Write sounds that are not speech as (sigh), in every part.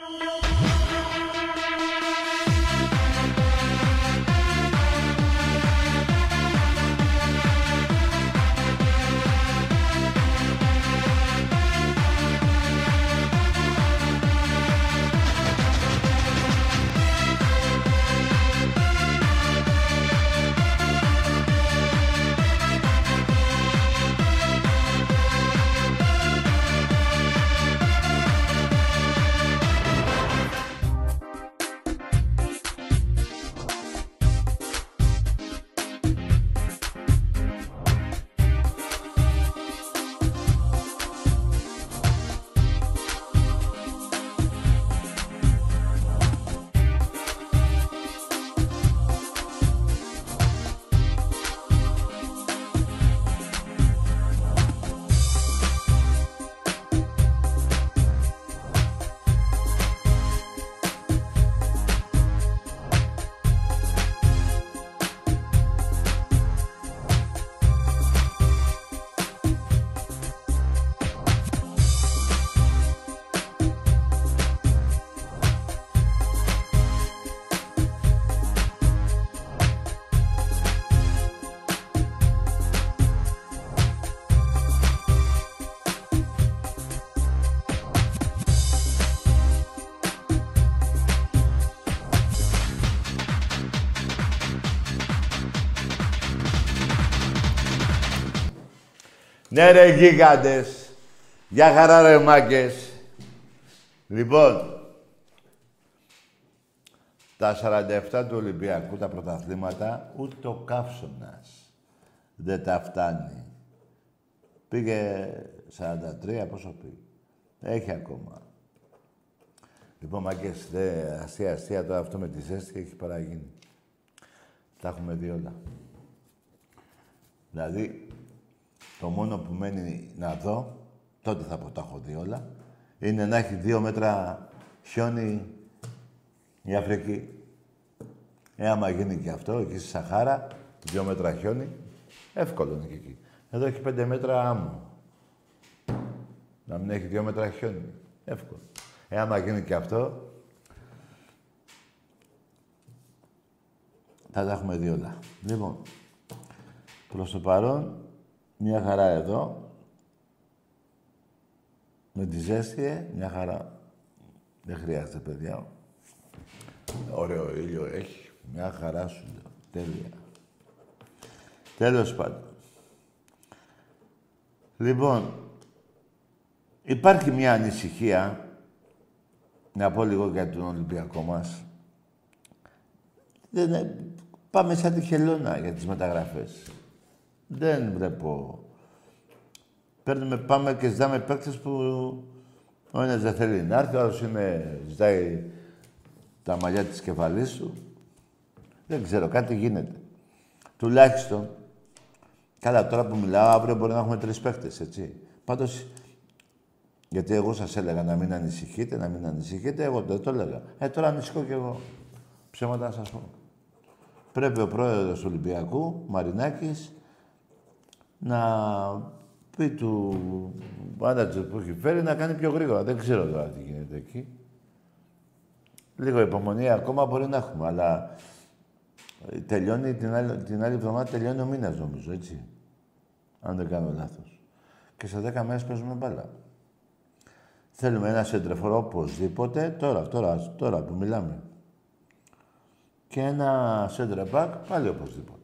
Música Ναι ρε γίγαντες. Γεια χαρά ρε μάγκες. Λοιπόν, τα 47 του Ολυμπιακού, τα πρωταθλήματα, ούτε ο καύσωνας δεν τα φτάνει. Πήγε 43, πόσο πήγε. Έχει ακόμα. Λοιπόν, μάγκες, δε, αστεία, αστεία τώρα αυτό με τη ζέστη έχει παραγίνει. Τα έχουμε δει όλα. Δηλαδή, το μόνο που μένει να δω, τότε θα πω τα έχω δει όλα, είναι να έχει δύο μέτρα χιόνι η Αφρική. Ε, άμα γίνει και αυτό, εκεί στη Σαχάρα, δύο μέτρα χιόνι, εύκολο είναι και εκεί. Εδώ έχει πέντε μέτρα άμμο. Να μην έχει δύο μέτρα χιόνι. Εύκολο. Ε, άμα γίνει και αυτό, θα τα έχουμε δει όλα. Λοιπόν, προς το παρόν, μια χαρά εδώ. Με τη ζέστη, ε, μια χαρά. Δεν χρειάζεται, παιδιά. Ωραίο ήλιο έχει. Μια χαρά σου λέω. Τέλεια. Τέλος πάντων. Λοιπόν, υπάρχει μια ανησυχία, να πω λίγο για τον Ολυμπιακό μας. Δεν, πάμε σαν τη χελώνα για τις μεταγραφές. Δεν βλέπω. Παίρνουμε, πάμε και ζητάμε παίκτες που ο ένας δεν θέλει να έρθει, ο άλλος είναι, ζητάει τα μαλλιά της κεφαλής του. Δεν ξέρω, κάτι γίνεται. Τουλάχιστον, καλά τώρα που μιλάω, αύριο μπορεί να έχουμε τρεις παίκτες, έτσι. Πάντως, γιατί εγώ σας έλεγα να μην ανησυχείτε, να μην ανησυχείτε, εγώ δεν το έλεγα. Ε, τώρα ανησυχώ κι εγώ. Ψέματα να σας πω. Πρέπει ο πρόεδρος του Ολυμπιακού, Μαρινάκης, να πει του μάνατζερ που έχει φέρει να κάνει πιο γρήγορα. Δεν ξέρω τώρα τι γίνεται εκεί. Λίγο υπομονή ακόμα μπορεί να έχουμε, αλλά τελειώνει την άλλη, την άλλη εβδομάδα τελειώνει ο μήνας νομίζω, έτσι. Αν δεν κάνω λάθος. Και σε 10 μέρες παίζουμε μπάλα. Θέλουμε ένα σεντρεφορό οπωσδήποτε, τώρα, τώρα, τώρα που μιλάμε. Και ένα σεντρεπάκ πάλι οπωσδήποτε.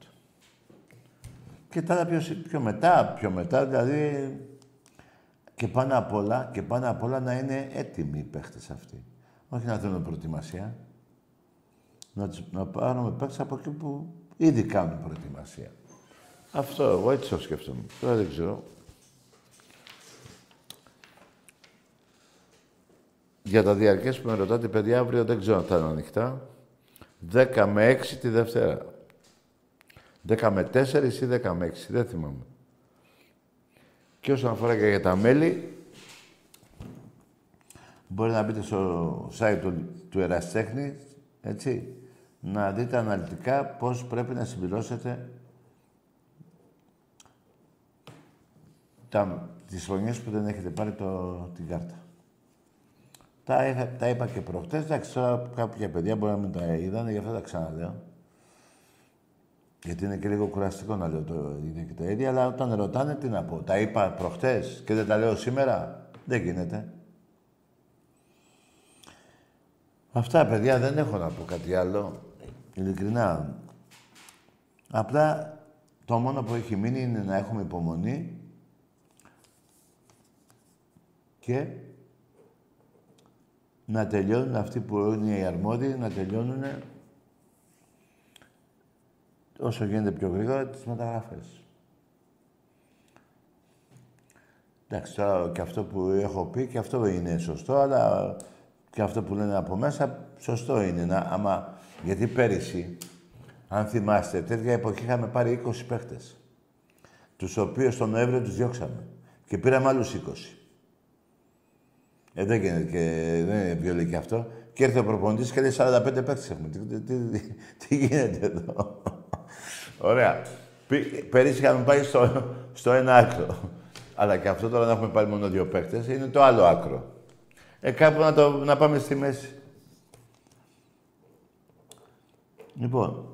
Και τώρα πιο, πιο μετά, πιο μετά, δηλαδή και πάνω απ' όλα, και πάνω απ' όλα να είναι έτοιμοι οι παίχτες αυτοί. Όχι να θέλουν προετοιμασία. Να, να πάρουμε παίχτες από εκεί που ήδη κάνουν προετοιμασία. Αυτό, εγώ έτσι το σκέφτομαι. Τώρα δεν ξέρω. Για τα διαρκές που με ρωτάτε, παιδιά, αύριο δεν ξέρω αν θα είναι ανοιχτά. 10 με 6 τη Δευτέρα. 10 με 4 ή 10 με 6, δεν θυμάμαι. Και όσον αφορά και για τα μέλη, μπορεί να μπείτε στο site του, του Εραστέχνη, έτσι, να δείτε αναλυτικά πώς πρέπει να συμπληρώσετε τα, τις χρονιές που δεν έχετε πάρει το, την κάρτα. Τα, είχα, τα είπα και προχτές. Εντάξει, τώρα κάποια παιδιά μπορεί να μην τα είδανε, γι' αυτό τα ξαναλέω. Γιατί είναι και λίγο κουραστικό να λέω το ίδιο και τα ίδια, αλλά όταν ρωτάνε τι να πω. Τα είπα προχτές και δεν τα λέω σήμερα. Δεν γίνεται. Αυτά, παιδιά, δεν έχω να πω κάτι άλλο. Ειλικρινά. Απλά το μόνο που έχει μείνει είναι να έχουμε υπομονή και να τελειώνουν αυτοί που είναι οι αρμόδιοι, να τελειώνουν όσο γίνεται πιο γρήγορα τις μεταγραφές. Εντάξει, τώρα και αυτό που έχω πει και αυτό είναι σωστό, αλλά και αυτό που λένε από μέσα, σωστό είναι. Να, άμα, γιατί πέρυσι, αν θυμάστε, τέτοια εποχή είχαμε πάρει 20 παίχτες, τους οποίους τον Νοέμβριο τους διώξαμε και πήραμε άλλους 20. Ε, δεν γίνεται και δεν είναι βιολί και αυτό. Και έρθει ο προπονητής και λέει 45 παίχτες έχουμε. Τι, τι, τι, γίνεται εδώ; Ωραία. Πέρυσι είχαμε πάει στο, στο ένα άκρο. Αλλά και αυτό τώρα να έχουμε πάρει μόνο δύο παίχτες είναι το άλλο άκρο. Ε, κάπου να, το, να πάμε στη μέση. Λοιπόν,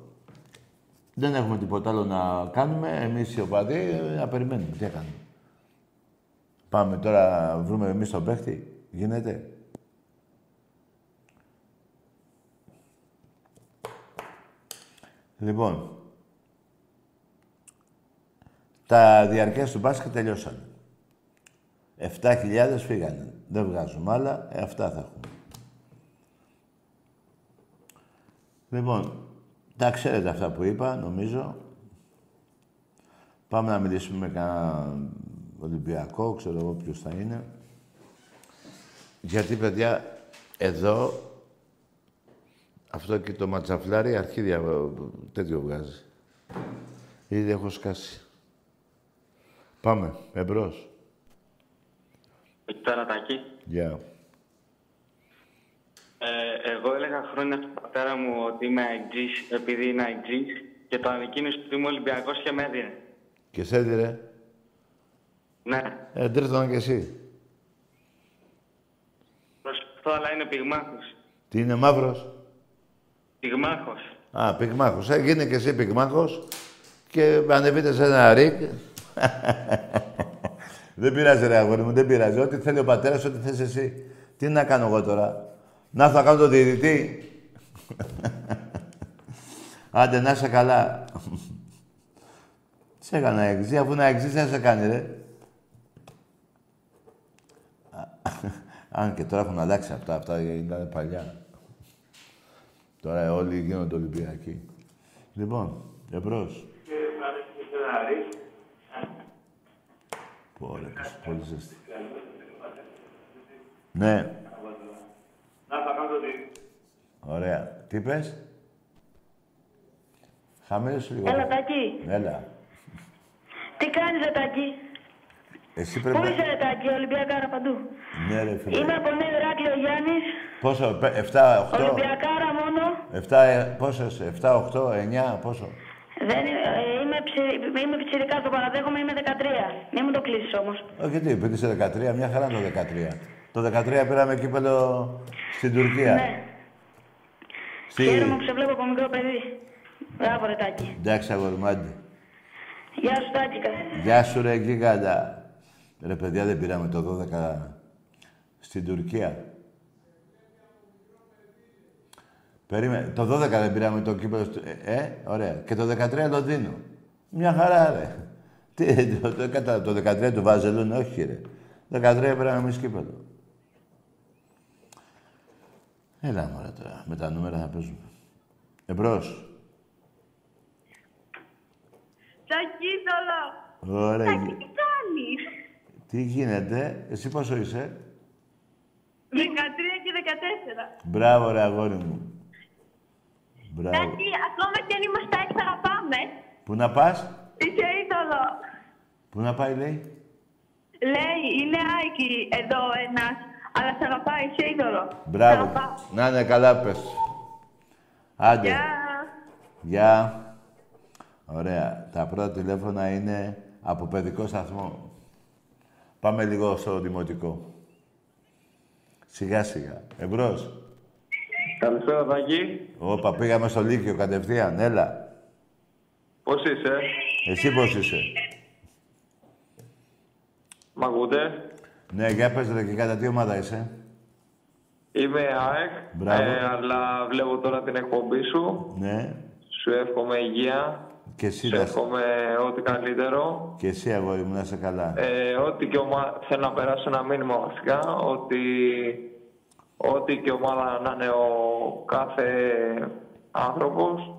δεν έχουμε τίποτα άλλο να κάνουμε. Εμείς οι οπαδοί να περιμένουμε. Τι έκανε. Πάμε τώρα, βρούμε εμείς τον παίχτη. Γίνεται. Λοιπόν, τα διαρκές του μπάσκετ τελειώσαν. 7.000 φύγανε. Δεν βγάζουμε άλλα, ε, αυτά θα έχουμε. Λοιπόν, τα ξέρετε αυτά που είπα, νομίζω. Πάμε να μιλήσουμε με κανένα Ολυμπιακό, ξέρω εγώ ποιος θα είναι. Γιατί, παιδιά, εδώ, αυτό και το ματσαφλάρι αρχίδια τέτοιο βγάζει. Ήδη έχω σκάσει. Πάμε, εμπρός. Καλησπέρα, Τάκη. Γεια. Ε, εγώ έλεγα χρόνια στον πατέρα μου ότι είμαι αεξής επειδή είναι αεξής και το ανεκκίνησε ότι είμαι Ολυμπιακός και με έδινε. Και σε έδιρε. Ναι. Ε, τρίτον και εσύ. Προσπαθώ, αλλά είναι πυγμάχος. Τι είναι μαύρος; Πυγμάχος. Α, πυγμάχος. Ε, γίνε και εσύ πυγμάχος και ανεβείτε σε ένα ρίκ. (laughs) δεν πειράζει ρε αγόρι μου, δεν πειράζει. Ό,τι θέλει ο πατέρας, ό,τι θες εσύ. Τι να κάνω εγώ τώρα; Να θα κάνω το διαιτητή. (laughs) Άντε, να είσαι καλά. (laughs) Σε έκανα εξή, αφού να εξής δεν σε κάνει, ρε. Αν και τώρα έχουν αλλάξει αυτά, αυτά ήταν παλιά. Τώρα όλοι γίνονται Ολυμπιακοί. Λοιπόν, εμπρός. Πω, ρε, πολύ ζεστή. Ναι. Να θα κάνω το Ωραία. Τι είπες; Χαμήλωσε λίγο. Έλα, Τάκη. Έλα. Τι κάνεις, ρε Τάκη; Εσύ πρέπει Πού να... είσαι, ρε Τάκη, Ολυμπιακάρα παντού; Ναι, ρε φίλε. Είμαι από Νέο Ηράκλειο Γιάννης, Πόσο, πε- 7, 8, Ολυμπιακάρα μόνο. 7, ε, πόσος είσαι, 7, 8, 9, πόσο; Δεν, είμαι- ε, είμαι, ψη, είμαι πιτσιρικά, το παραδέχομαι, είμαι 13. Μην μου το κλείσεις όμως. Όχι τι, επειδή είσαι 13, μια χαρά είναι το 13. Το 13 πήραμε κύπελο στην Τουρκία. Ναι. Στη... Χαίρομαι που σε βλέπω από μικρό παιδί. Μπράβο, ρε Τάκη. Εντάξει, αγορμάντι. Γεια σου, Τάκη. κα- Γεια σου ρε γίγαντα. Ρε παιδιά, δεν πήραμε το 12 στην Τουρκία. Περίμενε. Το 12 δεν πήραμε το κύπελο. στο- Ε, ε, ωραία. Και το 13 Λονδίνο. Μια χαρά, ρε. Τι, το, το, κατά- το 13 του Βαζελούν, όχι, ρε. Το 13 πήραμε εμείς κύπελο. Έλα, μωρέ τώρα. Με τα νούμερα θα παίζουμε. Εμπρός. Τσακίδωλο! Ωραία. Τάκη, γι- τι κάνεις! Τι γίνεται. Εσύ πόσο είσαι; 13 και 14. Μπράβο, ρε αγόρι μου. Μπράβο. Τάκη, ακόμα και αν είμαστε έξω αγαπάμε. Πού να πας, Είσαι είδωλο. πού να πάει, λέει; Λέει, είναι Άικη εδώ ένας, αλλά σε αγαπάει, είσαι είδωλο. Σε Μπράβο. αγαπάω. Να είναι καλά, πες. Άντε. Γεια. Γεια. Ωραία. Τα πρώτα τηλέφωνα είναι από παιδικό σταθμό. Πάμε λίγο στο δημοτικό. Σιγά σιγά. Εμπρός. Καλησπέρα, Τάκη. Όπα, πήγαμε στο Λύκειο κατευθείαν. Έλα. Πώς είσαι, Εσύ πώς είσαι; μ' ακούτε; Ναι, για πες ρε και κατά τι ομάδα είσαι; Είμαι ΑΕΚ, Μπράβο. ε, αλλά βλέπω τώρα την εκπομπή σου. Ναι. Σου εύχομαι υγεία, Και εσύ, σου να- εύχομαι ό,τι καλύτερο. και εσύ αγόρι μου, να είσαι καλά. Ε, ό,τι και ομα... Θέλω να περάσω ένα μήνυμα βασικά, ότι ό,τι και ομάδα να είναι ο κάθε άνθρωπος,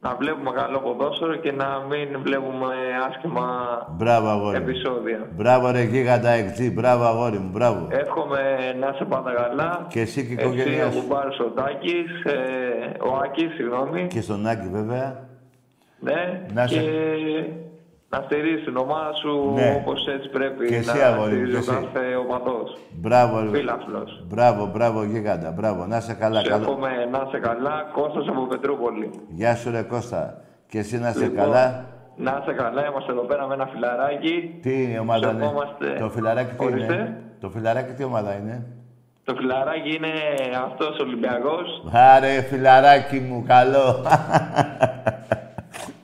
να βλέπουμε καλό ποδόσφαιρο και να μην βλέπουμε άσχημα Μπράβο αγόρι μου. επεισόδια. Μπράβο ρε γίγαντα εκτζή. Μπράβο αγόρι μου. Μπράβο. Εύχομαι να είσαι πάντα καλά. Και εσύ και η Εσύ, οικογένειά ο σου. Κουμπάρος ο Τάκης, ε, ο Άκης, συγγνώμη. Και στον Άκη βέβαια. Ναι, Να και σε- να στηρίζει την ομάδα σου Ναι. όπως έτσι πρέπει Και εσύ, να αγόρι μου, στηρίζεις και ο εσύ. κάθε οπαδός. Μπράβο ρε. Φίλαθλος. Μπράβο, μπράβο γίγαντα. Μπράβο. Να είσαι καλά. Σου καλό. εύχομαι να είσαι καλά. Κώστας από Πετρούπολη. Γεια σου ρε Κώστα. Και εσύ να είσαι Λοιπόν, καλά. Να είσαι καλά. Είμαστε εδώ πέρα με ένα φιλαράκι. Τι είναι η ομάδα είναι; ευχόμαστε. Το φιλαράκι τι Ορίστε. είναι. Το φιλαράκι τι ομάδα είναι; Το φιλαράκι είναι αυτός ο Ολυμπιακός Άρε φιλαράκι μου, καλό.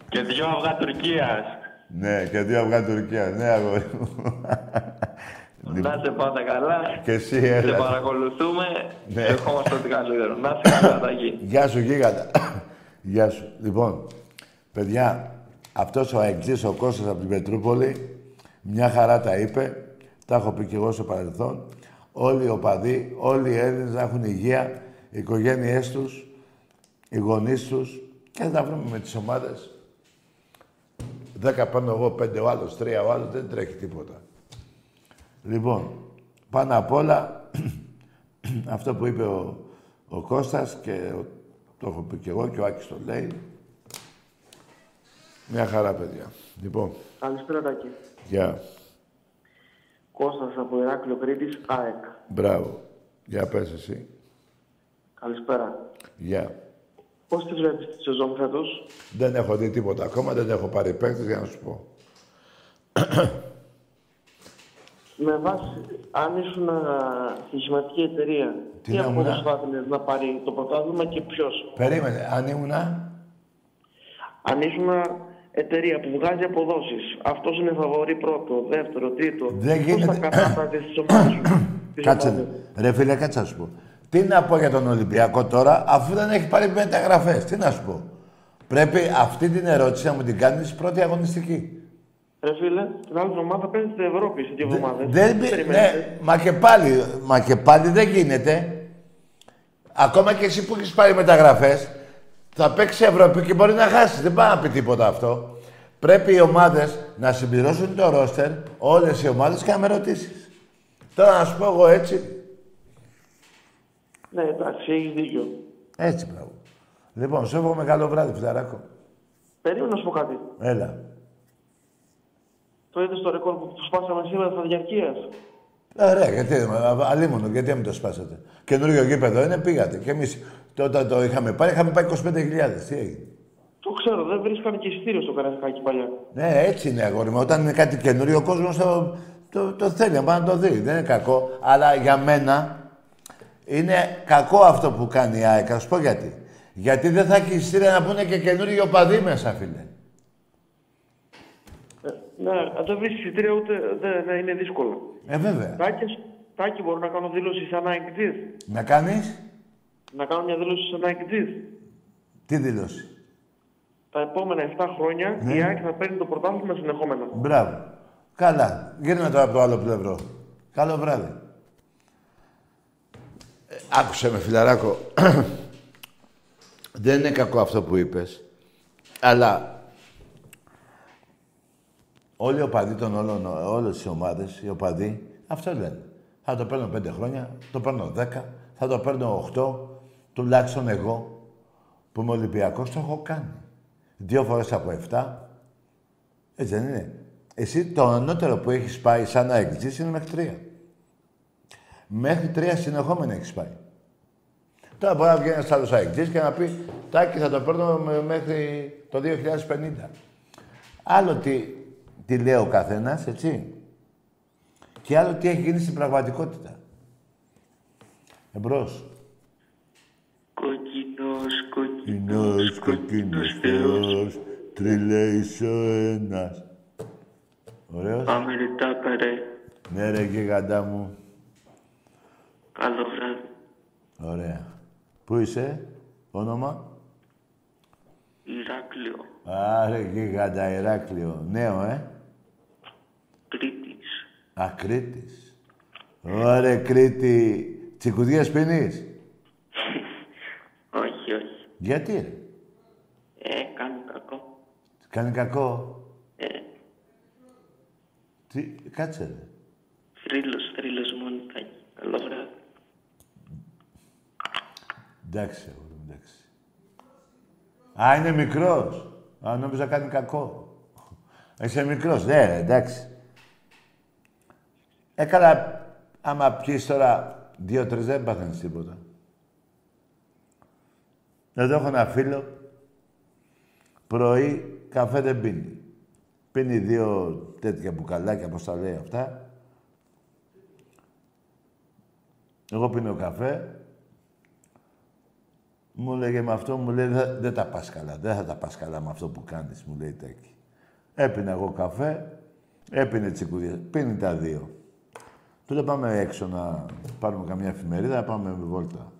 και δυο αυγά Τουρκίας. Ναι, και δύο αυγά Τουρκία. Ναι, αγόρι μου. Να είσαι πάντα καλά. και εσύ Σε έλα. παρακολουθούμε. Ναι. Ευχόμαστε ό,τι καλύτερο. Να είσαι καλά, Τάκη. Γεια σου, γίγαντα. Γεια σου. Λοιπόν, παιδιά, αυτός ο αεξής, ο Κώστας από την Πετρούπολη, μια χαρά τα είπε. Τα έχω πει και εγώ στο παρελθόν. Όλοι οι οπαδοί, όλοι οι Έλληνες να έχουν υγεία, οι οικογένειές τους, οι γονείς τους και να τα βρούμε με τις ομάδες. Δέκα παίρνω εγώ, πέντε ο άλλος, τρία ο άλλος, δεν τρέχει τίποτα. Λοιπόν, πάνω απ' όλα, (clears throat) αυτό που είπε ο, ο Κώστας και ο- το έχω πει και εγώ και ο Άκης το λέει. Μια χαρά, παιδιά. Λοιπόν, Καλησπέρα Τάκη. γεια. Κώστας από Ηράκλειο Κρήτης, ΑΕΚ. Μπράβο. Για πες εσύ. Καλησπέρα. Γεια. Πώς τη βλέπεις τη σεζόν φέτος; Δεν έχω δει τίποτα ακόμα, δεν έχω πάρει παίκτες για να σου πω. Με βάση, αν ήσουν α, στοιχηματική εταιρεία, Τι τι να ήμουνα; απόδοση θα έδινες να πάρει το πρωτάθλημα και ποιος; Περίμενε, αν ήμουνα... Αν ήσουν εταιρεία που βγάζει αποδόσεις, αυτός είναι φαβορή πρώτο, δεύτερο, τρίτο, Δεν πώς γίνεται- θα κατάτατες τις ομάδες σου. (coughs) τις Κάτσε, ομάδες; ρε φίλε, κάτσε να σου πω. Τι να πω για τον Ολυμπιακό τώρα, αφού δεν έχει πάρει μεταγραφές. Τι να σου πω. Πρέπει αυτή την ερώτηση να μου την κάνεις πρώτη αγωνιστική. Ρε φίλε, την άλλη εβδομάδα παίζεις στην Ευρώπη σε δύο εβδομάδες. Δεν, Τι πη- περιμένετε. ναι, μα και πάλι, μα και πάλι δεν γίνεται. Ακόμα και εσύ που έχεις πάρει μεταγραφές, θα παίξει Ευρώπη και μπορεί να χάσει. Δεν πάει να πει τίποτα αυτό. Πρέπει οι ομάδες να συμπληρώσουν το ρόστερ, όλες οι ομάδες και να με ρωτήσεις. Τώρα να σου πω εγώ έτσι. Ναι, εντάξει, έχεις δίκιο. Έτσι, μπράβο. Λοιπόν, σου εύχομαι καλό βράδυ, φιλαράκο. Περίμενα να σου πω κάτι. Έλα. Το είδες στο ρεκόρ που σπάσαμε σήμερα στα διαρκείας. Ωραία, γιατί, αλίμονο, γιατί να μην το σπάσατε. Καινούριο γήπεδο είναι, πήγατε. Και εμείς όταν το είχαμε πάρει, είχαμε πάει 25.000. Τι έγινε; Το ξέρω, δεν βρίσκανε και εισιτήριο στο Καραϊσκάκι παλιά. Ναι, έτσι είναι αγόρι μου. Όταν είναι κάτι καινούριο, ο κόσμος το, το, το θέλει να πάει να το δει. Δεν είναι κακό. Αλλά για μένα είναι κακό αυτό που κάνει η ΑΕΚ. Θα σου πω γιατί. Γιατί δεν θα έχει εισιτήρια να πούνε και καινούριο παδί μέσα, φίλε. Ε, ναι, αν δεν βρεις εισιτήρια ούτε δεν ναι, είναι δύσκολο. Ε, βέβαια. Τάκη, Τάκη, μπορώ να κάνω δήλωση σαν αεκτζής. Να κάνεις; Να κάνω μια δήλωση σαν αεκτζής. τι δήλωση; Τα επόμενα 7 χρόνια Ναι. η ΑΕΚ θα παίρνει το πρωτάθλημα συνεχόμενα. Μπράβο. Καλά. Γύρνα τώρα από το άλλο πλευρό. Καλό βράδυ. Ε, άκουσε με, φιλαράκο. (clears throat) Δεν είναι κακό αυτό που είπες. Αλλά όλοι οι οπαδοί των όλων, όλες οι ομάδες, οι οπαδοί, αυτό λένε. Θα το παίρνω πέντε χρόνια, το παίρνω δέκα, θα το παίρνω οχτώ, τουλάχιστον εγώ, που είμαι Ολυμπιακός, το έχω κάνει. Δύο φορές από εφτά, έτσι δεν είναι. Εσύ το ανώτερο που έχεις πάει σαν να εξής είναι μέχρι τρία. Μέχρι τρία συνεχόμενα έχεις πάει. Τώρα μπορεί να βγει ένας άλλος αεκτής και να πει «Τάκη, θα το παίρνω με- μέχρι το 2050». Άλλο τι, τι λέει ο καθένας, έτσι. Και άλλο τι έχει γίνει στην πραγματικότητα. Εμπρός. Κόκκινος, Κοκκινός, κοκκίνος θεός, τριλέεις ο ένας. Ωραίος. Πάμε ρε τάπα ρε. Ναι ρε γίγαντά μου. Καλό βράδυ. Ωραία. Πού είσαι, όνομα; Ηράκλειο. Άρε γίγαντα Ηράκλειο. Νέο, ε; Κρήτης. Α, Κρήτης. Ωραία, Κρήτη. Τσικουδίες πίνεις; (laughs) όχι, όχι. Γιατί, ρε; Ε, κάνω κακό. Κάνει κακό; Ε, Τι, κάτσε, ρε. θρύλος, θρύλος μόνο τάκι. Καλό βράδυ. Εντάξει, αγόρι μου, εντάξει. Α, είναι μικρός. Α, νόμιζα κάνει κακό. Είσαι μικρός, ναι, ρε, εντάξει. Έκανα, άμα πιείς τώρα δύο-τρεις δεν πάθαινες τίποτα. Εδώ έχω ένα φίλο, πρωί καφέ δεν πίνει. Πίνει δύο τέτοια μπουκαλάκια, πώς τα λέει αυτά. Εγώ πίνω καφέ, μου λέγε με αυτό, μου λέει δεν δεν τα πας καλά, δεν θα τα πας καλά με αυτό που κάνεις, μου λέει τέκη. Έπινα εγώ καφέ, έπινε τσικουδία, πίνει τα δύο. Του λέω πάμε έξω να πάρουμε καμιά εφημερίδα, να πάμε με βόλτα.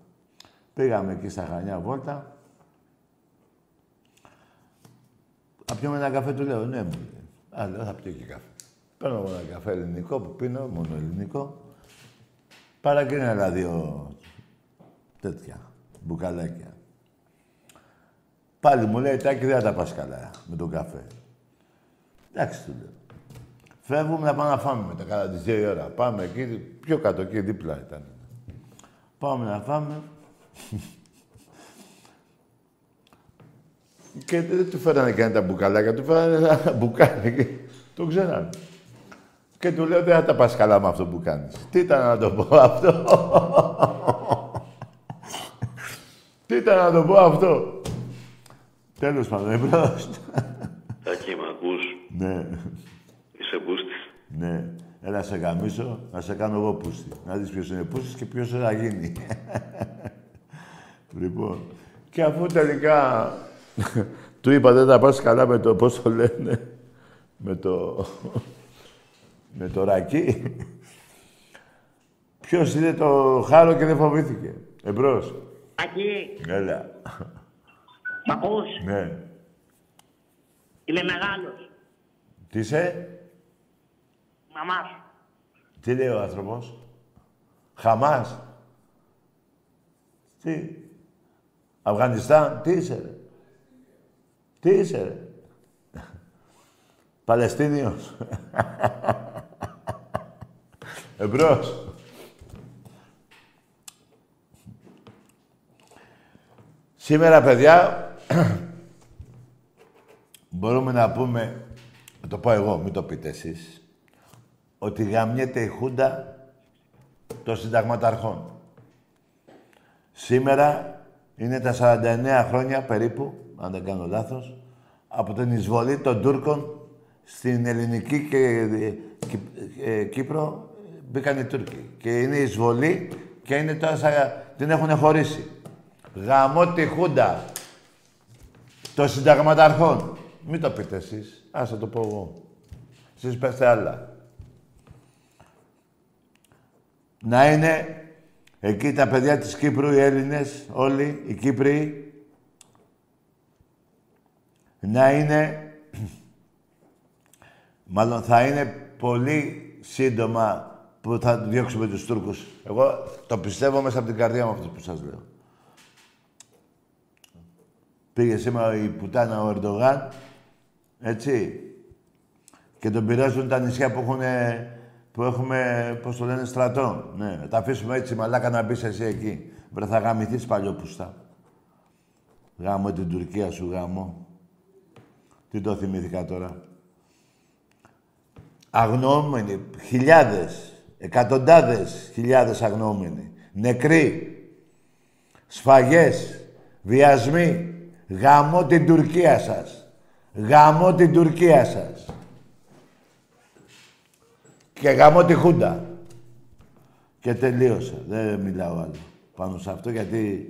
Πήγαμε εκεί στα Χανιά βόλτα. Θα πιούμε ένα καφέ, του λέω, ναι, μου λέει. Α, λέω, θα πιω και καφέ. Παίρνω εγώ ένα καφέ ελληνικό που πίνω, μόνο ελληνικό. Παρακίνει άλλα δύο τέτοια μπουκαλάκια. Πάλι μου λέει, Τάκη, δεν θα τα πας καλά με τον καφέ. Εντάξει, του λέω. Φεύγουμε να πάμε να φάμε μετά, κατά τις δύο η ώρα. Πάμε εκεί, πιο κάτω, εκεί δίπλα ήταν. Πάμε να φάμε. (laughs) και δεν του φέρανε και τα μπουκαλάκια, του φέρανε ένα μπουκάλι και το ξέρανε. Και του λέω, δεν θα τα πας καλά με αυτό που κάνεις. Τι ήταν να το πω αυτό; (laughs) Τι ήταν να το πω αυτό; Τέλος πάντων, εμπρός. Τάκη, μ' ακούς; ναι, Είσαι μπούστης. ναι. Έλα σε γαμίσω, να σε κάνω εγώ πούστη. Να δεις ποιος είναι πούστης και ποιος θα γίνει. (laughs) λοιπόν, και αφού τελικά (laughs) του είπα δεν θα πας καλά με το, πώς το λένε, με το, με το ρακί. (laughs) Ποιος είδε το χάρο και δεν φοβήθηκε. Εμπρός. Ακή, Έλα. μ' ακούς. Ναι. Είμαι μεγάλος. Τι είσαι, Μαμάς. τι λέει ο άνθρωπος; Χαμάς. Τι; Αφγανιστάν, τι είσαι ρε; Τι είσαι ρε; Παλαιστίνιος. (laughs) Εμπρός. Σήμερα, παιδιά, (clears throat) μπορούμε να πούμε, να το πω εγώ, μην το πείτε εσείς, ότι γαμιέται η Χούντα των συνταγματαρχών. Σήμερα είναι τα 49 χρόνια περίπου, αν δεν κάνω λάθος, από την εισβολή των Τούρκων στην ελληνική και, και- ε, Κύπρο μπήκαν οι Τούρκοι. Και είναι εισβολή και είναι τώρα σαν- την έχουν χωρίσει. Γαμώ τη Χούντα των συνταγματαρχών. Μην το πείτε εσείς. Ας θα το πω εγώ. Εσείς πέστε άλλα. Να είναι εκεί τα παιδιά της Κύπρου, οι Έλληνες, όλοι, οι Κύπροι, να είναι, (clears throat) μάλλον θα είναι πολύ σύντομα που θα διώξουμε τους Τούρκους. Εγώ το πιστεύω μέσα από την καρδιά μου αυτό που σας λέω. Πήγε σήμερα η πουτάνα ο Ερντογάν, έτσι, και τον πειράζουν τα νησιά που, έχουν, που έχουμε, πώς το λένε, στρατό. Ναι, να τα αφήσουμε έτσι, μαλάκα, να μπεις εσύ εκεί. Βρε, θα γαμηθείς παλιόπουστα. Γάμω την Τουρκία σου, γάμω. Τι το θυμήθηκα τώρα. Αγνοούμενοι, χιλιάδες, εκατοντάδες χιλιάδες αγνοούμενοι. Νεκροί, σφαγές, βιασμοί. Γαμώ την Τουρκία σας. Γαμώ την Τουρκία σας. Και γαμώ τη Χούντα. Και τελείωσα. Δεν μιλάω άλλο. πάνω σε αυτό, γιατί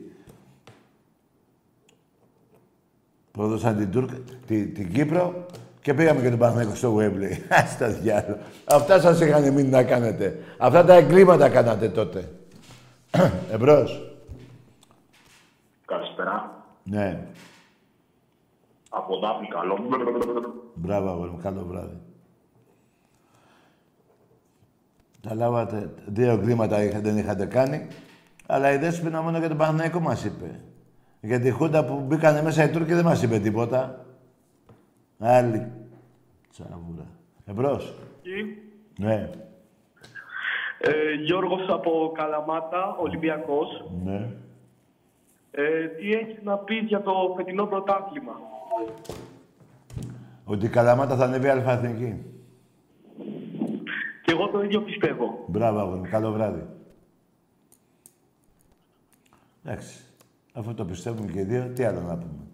πρόδωσαν την, Τούρκ, τη- την Κύπρο και πήγαμε και τον Παναθηναϊκό στο Wembley. Άστα διάλο. Αυτά σας είχαν μείνει να κάνετε. Αυτά τα εγκλήματα κάνατε τότε. (clears throat) Εμπρός. Καλησπέρα. Ναι. Από Δάφνη, καλό. Μπράβο, αγόρι μου. Καλό βράδυ. Τα λάβατε. Δύο εγκλήματα είχα, δεν είχατε κάνει. Αλλά η Δέσποινα μόνο για τον Παναθηναϊκό μας είπε. Για τη Χούντα που μπήκανε μέσα οι Τούρκοι δεν μας είπε τίποτα. Άλλη τσαβούρα. Εμπρός. Ναι. Ε, Γιώργος από Καλαμάτα, Ολυμπιακός. Ναι. Ε, τι έχεις να πεις για το φετινό πρωτάθλημα; Ότι η Καλαμάτα θα ανέβει αλφα-εθνική. Και εγώ το ίδιο πιστεύω. Μπράβο, αγόρι μου. Καλό βράδυ. Εντάξει. Αφού το πιστεύουμε και οι δύο, τι άλλο να πούμε.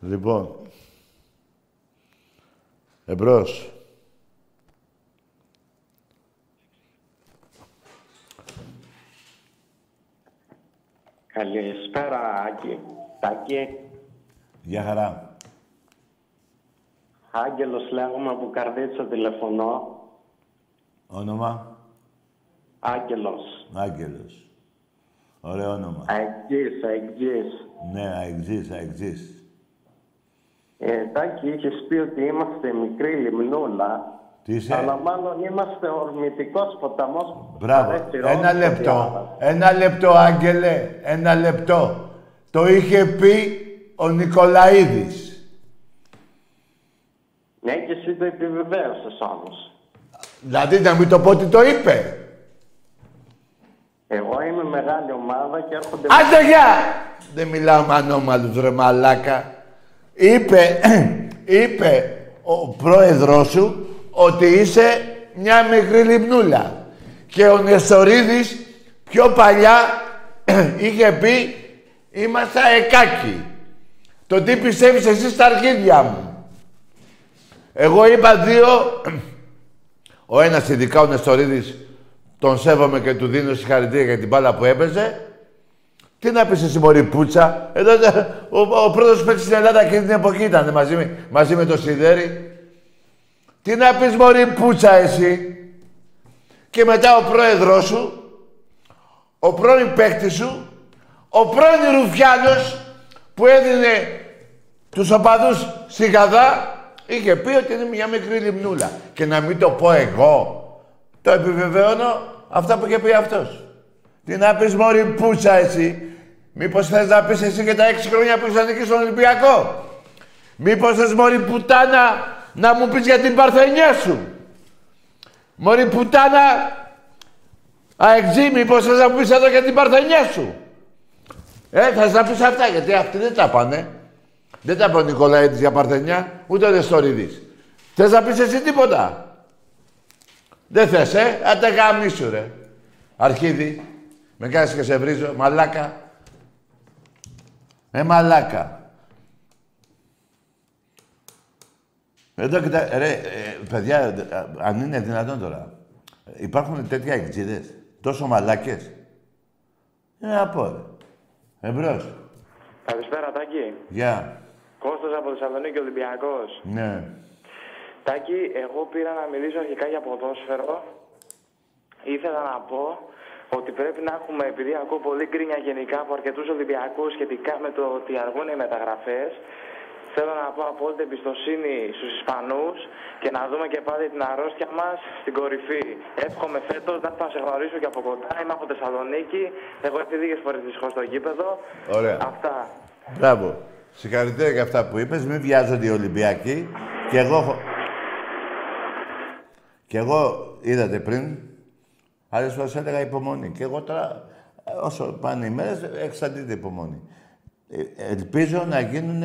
Λοιπόν. Εμπρός. Καλησπέρα, Άκη. Τάκη, Γεια χαρά. Άγγελος λέγομαι από Καρδίτσα τηλεφωνώ. Όνομα; Άγγελος. Άγγελος. Ωραίο όνομα. Αεκτζής, αεκτζής. Ναι, αεξής, αεξής. Ε, Τάκη, είχες πει ότι είμαστε μικρή λιμνούλα. Τι είσαι; Αλλά μάλλον είμαστε ορμητικός ποταμός. που Μπράβο. παρέσει Ένα όλους λεπτό. διάβασα. Ένα λεπτό, Άγγελε. Ένα λεπτό. Το είχε πει ο Νικολαίδης. Ναι, και εσύ το επιβεβαίωσες όμως. Δηλαδή να μην το πω ότι το είπε. Εγώ είμαι μεγάλη ομάδα και έρχονται... Άντε γεια! Δεν μιλάω με ανώμαλους ρε μαλάκα. Είπε, (clears throat) είπε ο πρόεδρός σου ότι είσαι μια μικρή λιμνούλα. Και ο Νεστορίδης πιο παλιά (clears throat) είχε πει είμαστε εκάκι. Το τι πιστεύεις εσύ στα αρχίδια μου. Εγώ είπα δύο, (clears throat) ο ένας ειδικά ο Νεστορίδης τον σέβομαι και του δίνω συγχαρητήρια για την μπάλα που έπαιζε. Τι να πεις εσύ μωρή πουτσα. Εδώ, ο, ο πρώτος παίκτης στην Ελλάδα και την εποχή ήταν μαζί, με- μαζί με το Σιδέρι. Τι να πεις μωρή πουτσα εσύ; Και μετά ο πρόεδρός σου, ο πρώην παίκτης σου, ο πρώην Ρουφιάνος που έδινε τους οπαδούς στη Γαδά, είχε πει ότι είναι μια μικρή λιμνούλα. Και να μην το πω εγώ, το επιβεβαιώνω αυτά που είχε πει αυτός. Τι να πεις μωρή πουτσα εσύ; Μήπως θες να πεις εσύ και τα έξι χρόνια που ήσασταν εκεί στον Ολυμπιακό; Μήπως θες μωρή πουτάνα να μου πεις για την παρθενιά σου. Μωρή πουτάνα αεξή, μήπως θες να μου πεις εδώ για την παρθενιά σου; Ε, θες να πεις αυτά, γιατί αυτοί δεν τα πάνε. Δεν τα είπε ο Νικολαίδης για παρθενιά, ούτε ο Δεστορίδης. Θες να πεις εσύ τίποτα; Δεν θες, ε; Άντε γαμίσου, ρε. Αρχίδι. Με κάνεις και σε βρίζω. Μαλάκα. Ε, μαλάκα. Εδώ κοιτά, ρε, ε, παιδιά, ε, αν είναι δυνατόν τώρα. Υπάρχουν τέτοια εκτζίδες. Τόσο μαλάκες. Ε, να πω, ρε. Εμπρός. Καλησπέρα, Τάκη. Γεια. Κώστας από Θεσσαλονίκη Ολυμπιακός. Ναι. Τάκη, εγώ πήρα να μιλήσω αρχικά για ποδόσφαιρο. Ήθελα να πω ότι πρέπει να έχουμε, επειδή ακούω πολύ γκρίνια γενικά από αρκετούς Ολυμπιακούς σχετικά με το ότι αργούν οι μεταγραφές, θέλω να πω απόλυτη εμπιστοσύνη στους Ισπανούς και να δούμε και πάλι την αρρώστια μας στην κορυφή. Εύχομαι φέτος να θα σε γνωρίσω και από κοντά. Είμαι από Θεσσαλονίκη. Έχω έρθει λίγε φορές δυστυχώς στο γήπεδο. Ωραία. Αυτά. Μπράβο. Συγχαρητήρια για αυτά που είπες. Μην βιάζονται οι Ολυμπιακοί. Και εγώ... έχω- Και εγώ, είδατε πριν, άλλες φορές έλεγα υπομονή. Και εγώ τώρα, όσο πάνε οι μέρες, εξαντλείται υπομονή. Ε, ελπίζω να γίνουν...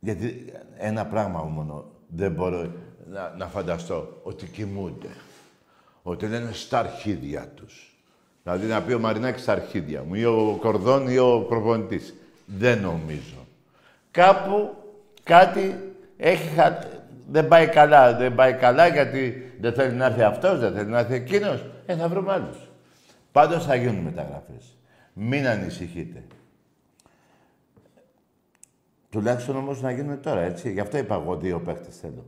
Γιατί ένα πράγμα μόνο δεν μπορώ να, να φανταστώ. Ότι κοιμούνται. Ότι λένε στα αρχίδια τους. Δηλαδή να πει ο Μαρινάκης στα αρχίδια μου ή ο Κορδόν ή ο προπονητής. Δεν νομίζω. Κάπου κάτι έχει χα... Δεν πάει καλά, δεν πάει καλά γιατί δεν θέλει να έρθει αυτός, δεν θέλει να έρθει εκείνος. Ε, θα βρούμε άλλους. Πάντως θα γίνουν μεταγραφές. Μην ανησυχείτε. Τουλάχιστον όμως να γίνουν τώρα, έτσι. Γι' αυτό είπα εγώ δύο παίχτες θέλω.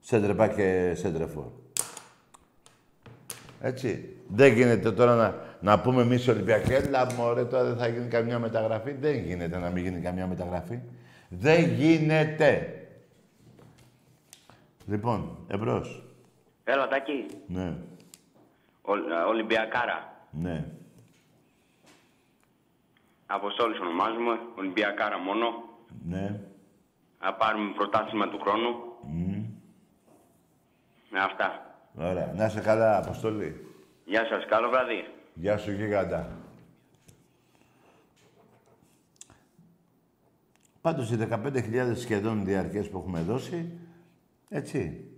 Σέντρεπα και σέντρεφόρ. Έτσι. Δεν γίνεται τώρα να, να πούμε εμείς οι Ολυμπιακοί, έλα μωρέ, τώρα δεν θα γίνει καμιά μεταγραφή. Δεν γίνεται να μην γίνει καμιά μεταγραφή. Δεν γίνεται. Λοιπόν, εμπρός. Έλα, Τάκη. Ναι, Ο, ε, Ολυμπιακάρα. ναι. Αποστόλης ονομάζουμε. Ολυμπιακάρα μόνο. Ναι. Να πάρουμε πρωτάθλημα του χρόνου. Μμ. Με αυτά. Ωραία. Να είσαι καλά, Αποστολή. Γεια σας. Καλό βράδυ. Γεια σου, γίγαντα. Πάντως, οι 15.000 σχεδόν διαρκές που έχουμε δώσει, έτσι,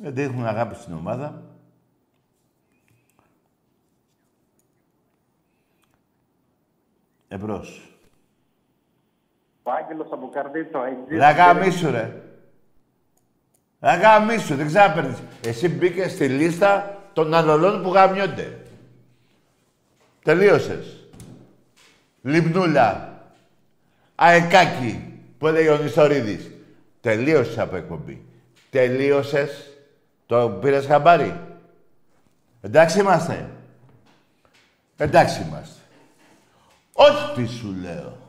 δεν δείχνουν αγάπη στην ομάδα. Εμπρός. Ο Άγγελος από Καρδίτσο, αεξής. Ρε γαμίσου, ρε. Ρε γαμίσου, δεν ξέρω να παίρνεις. Εσύ μπήκες στη λίστα των αλλολών που γαμιόνται. Τελείωσες. Λιμνούλα. Αεκάκι, που έλεγε ο Νιστορίδης. Τελείωσες από εκπομπή. Τελείωσες. Το πήρες χαμπάρι. Εντάξει είμαστε. Εντάξει είμαστε. Ό,τι σου λέω.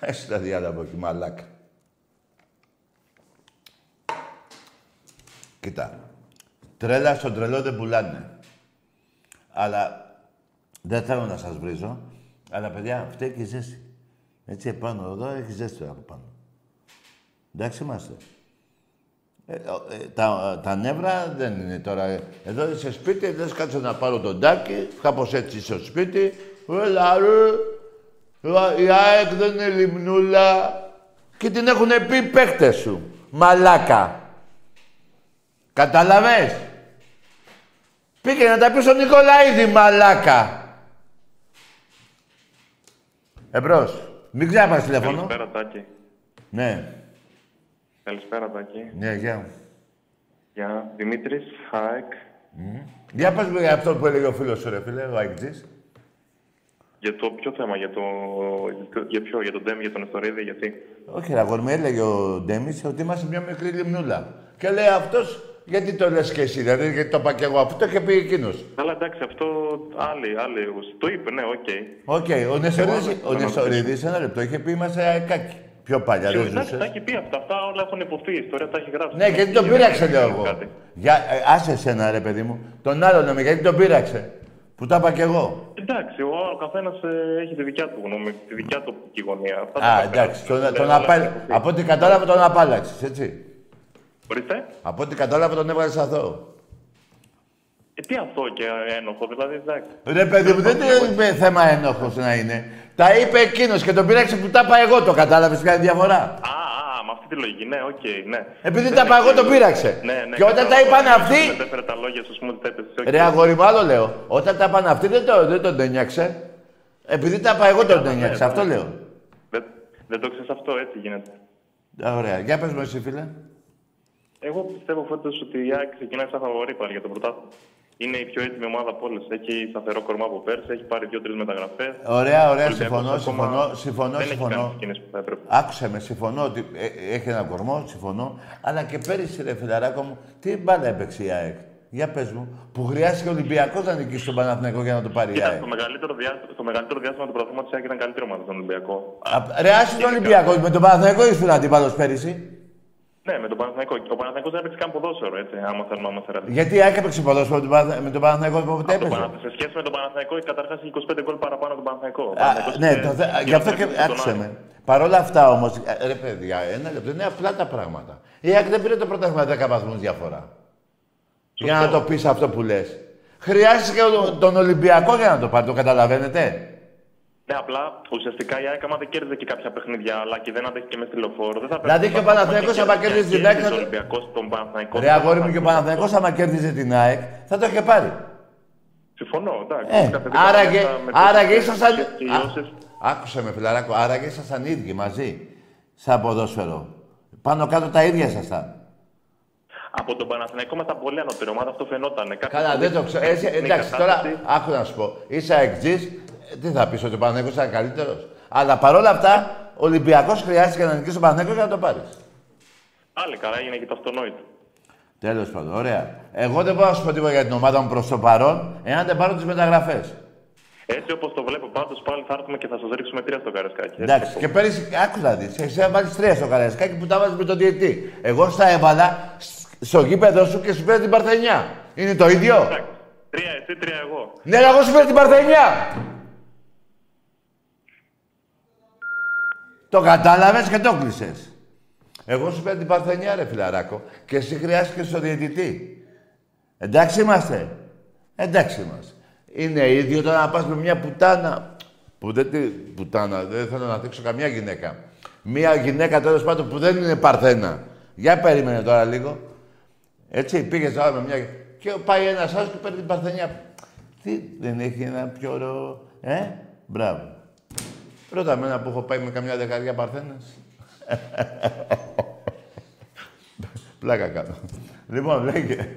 Έχει τα διάλα από εκεί, μαλάκα. Κοίτα. Τρέλα στον τρελό δεν πουλάνε. Αλλά δεν θέλω να σας βρίζω. Αλλά παιδιά, φταίει και η ζέστη. Έτσι επάνω εδώ έχει ζέστη από πάνω. Εντάξει είμαστε. Ε, ο- ε, τα, τα νεύρα δεν είναι τώρα. Εδώ είσαι σπίτι, λες κάτσε να πάρω τον τάκι, κάπως έτσι είσαι στο σπίτι. Έλα ρε, Ε, η ΑΕΚ δεν είναι λιμνούλα. Και την έχουν πει παίχτες σου. Μαλάκα. Κατάλαβες; Πήγε να τα πει στον Νικολαίδη, μαλάκα. Εμπρός. Μην ξάπας τηλέφωνο. Καλησπέρα, Τάκη. Ναι. Καλησπέρα, Τάκη. Ναι, γεια. Γεια. Δημήτρης, ΑΕΚ. Για πες μου για αυτό που έλεγε ο φίλος σου, ρε φίλε, ο Αιγτζής. Για το ποιο θέμα, για το... Για ποιο, για τον Ντέμι, για τον Νεστορίδη, γιατί... Όχι, ρε αγόρι μου, έλεγε ο Ντέμις ότι είμαστε μια μικρή λιμνούλα. Και λέει αυτός, γιατί το λες και εσύ, δηλαδή, γιατί το είπα και εγώ. Αυτό το είχε πει εκείνος. Αλλά εντάξει, αυτό άλλοι, άλλοι. Το είπε, ναι, OK. OK, ο Νεστορίδης, Εγώ ο δεν- Νεστορίδης, ένα λεπτό, είχε πει είμαστε αεκάκι. Πιο παλιά, Ποιος, δεν εντάξει, ζούσες. τα έχει πει αυτά. Αυτά όλα έχουν ειπωθεί. Η ιστορία τα έχει γράψει. Ναι, γιατί τον πείραξε, λέω εγώ. Για, ε, άσε εσένα, ρε παιδί μου. Τον άλλο λέμε, γιατί τον πείραξε. Που τα είπα κι εγώ. Εντάξει, ο, ο καθένας έχει τη δικιά του γνώμη, τη δικιά του οπτική γωνία. Αυτά Α, τα εντάξει. Τον, λέω, τον αλλά απα... έχουν ειπωθεί. Από ό,τι κατάλαβα τον απάλλαξες, έτσι. Ορίστε. Από ό,τι κατάλαβα τον έβαλες αθώο. Ε, τι αυτό και ένοχο, δηλαδή, εντάξει. Ρε παιδί μου, δεν είναι θέμα ένοχος να είναι. Τα είπε εκείνος και τον πείραξε που τα είπα εγώ, το κατάλαβες ποια είναι η διαφορά; Α, α, με αυτή τη λογική, ναι, οκ, ναι. Επειδή Δεν τα είπα εγώ, έχει- τον πείραξε. Ναι, ναι. Και όταν κατάλαβα, τα είπαν ναι, αυτοί- Μετέφερε τα λόγια σου, μου τα έπεσε. οκ. Ρε αγόρι μου, άλλο λέω. Όταν τα είπαν αυτοί δεν, το, δεν τον ένιαξε. Επειδή τα είπα εγώ τον ένιαξε, αυτό λέω. Δεν, δεν το ξέρεις αυτό, έτσι γίνεται. Α, Ωραία. Για πες μου εσύ, φίλε. Εγώ πιστεύω φέτος ότι η ΑΕΚ ξεκινάει σαν φαβορή πάλι για το πρωτάθλημα. Είναι η πιο έτοιμη ομάδα από όλε. Έχει σταθερό κορμά από πέρσι, έχει πάρει δύο-τρεις μεταγραφές. Ωραία, ωραία, συμφωνώ, συμφωνώ, συμφωνώ, δεν συμφωνώ. Έχει κάνει τις κινήσεις που θα έπρεπε. Άκουσε με, συμφωνώ ότι ε, έχει ένα κορμό, συμφωνώ. Αλλά και πέρυσι, ρε φιλαράκο μου, τι μπάλα έπαιξε η ΑΕΚ. Για πες μου, που χρειάστηκε ο Ολυμπιακός να νικήσει τον Παναθηναϊκό για να το πάρει η Κοίτα, ΑΕΚ. στο μεγαλύτερο, διάστημα, στο μεγαλύτερο διάστημα του πρωταθλήματος η ΑΕΚ ήταν καλύτερη ομάδα στον Ολυμπιακό. Α, Ρε, άσε τον Ολυμπιακό, με τον Παναθηναϊκό ήσουν αντίπαλος πέρυσι. Ναι, με τον Παναθηναϊκό. Ο Παναθηναϊκός δεν έπαιξε καν ποδόσφαιρο, έτσι, άμα θέλουμε να είμαστε ρεαλιστές. Γιατί η ΑΕΚ έπαιξε ποδόσφαιρο με τον Παναθ- με τον Παναθηναϊκό που Το έπαιζε. Παναθ- Σε σχέση με τον Παναθηναϊκό, καταρχάς έχει 25 γκολ παραπάνω από τον Παναθηναϊκό. Ο Α, Παναθηναϊκός ναι, είχε- το θε... είχε γι' αυτό και τον άκουσε Άρη. με. Παρ' όλα αυτά όμως, ρε παιδιά, ένα λεπτό, είναι απλά τα πράγματα. Η ΑΕΚ δεν πήρε το πρωτάθλημα 10 βαθμούς διαφορά. Για να το πεις αυτό που λες. Χρειάστηκε ο- τον Ολυμπιακό για να το πάρει, το καταλαβαίνετε. Ναι, απλά ουσιαστικά η ΑΕΚ άμα δεν κέρδιζε και κάποια παιχνίδια, αλλά και δεν αντέχει και μες στη λεωφόρο. Δεν θα Δηλαδή και ο Παναθηναϊκός άμα κέρδιζε την ΑΕΚ, θα Ο το- Ολυμπιακός τον Παναθηναϊκό. Ρε αγόρι μου και ο Παναθηναϊκός άμα κέρδιζε την ΑΕΚ, θα το είχε πάρει. Συμφωνώ, εντάξει. Ε, Κάθε δύο άραγε, πράγματα με τις άραγε τις ήσασταν... τελειώσεις. Α, Άκουσε με φιλαράκο, άραγε ήσασταν ίδιοι μαζί, σαν ποδόσφαιρο. Πάνω κάτω τα ίδια ήσασταν. Από τον Παναθηναϊκό με τα πολύ ανώτερη ομάδα αυτό φαινόταν. Κάποια Καλά, στιγμή δεν το ξέρω. Έτσι, στην εντάξει, κατάσταση- τώρα άκου να σου πω. Είσαι αεκτζής, ε, τι θα πεις, ότι ο Παναθηναϊκός ήταν καλύτερος. Αλλά παρόλα αυτά, ο Ολυμπιακός χρειάστηκε να νικήσει τον Παναθηναϊκό για να το πάρεις. Πάλι καλά έγινε και το αυτονόητο. Τέλος πάντων, ωραία. Εγώ δεν μπορώ να σου πω τίποτα για την ομάδα μου προς το παρόν, εάν δεν πάρω τις μεταγραφές. Έτσι όπως το βλέπω πάντως πάλι θα έρθουμε και θα σας ρίξουμε τρία στο καρεσκάκι. Εντάξει, και πέρυσι, άκου να δεις. Εσύ θα βάλεις τρία στο καραϊσκάκι που τα βάζεις με τον διετή. Εγώ στα έβαλα σ- στο γήπεδο σου και σου πήρε την Παρθενιά. Είναι το ίδιο; Τρία εσύ, τρία εγώ. Ναι, αλλά εγώ σου πήρε την Παρθενιά. Το κατάλαβες και το κλείσες. Εγώ σου πήρα την Παρθενιά, ρε φιλαράκο. Και εσύ χρειάστηκε στο διαιτητή. Εντάξει είμαστε. Εντάξει είμαστε. Είναι ίδιο τώρα να πας με μια πουτάνα. Που δεν τη... Πουτάνα, δεν θέλω να δείξω καμιά γυναίκα. Μια γυναίκα τέλος πάντων που δεν είναι παρθένα. Για περίμενε τώρα λίγο. Έτσι, πήγες τώρα με μια. Και πάει ένας άλλος και παίρνει την παρθενιά. Τι, δεν έχει ένα πιο ωραίο. Ε, μπράβο. Πρώτα μένα που έχω πάει με καμιά δεκαριά παρθένες. Πλάκα κάνω. Λοιπόν, λέγε.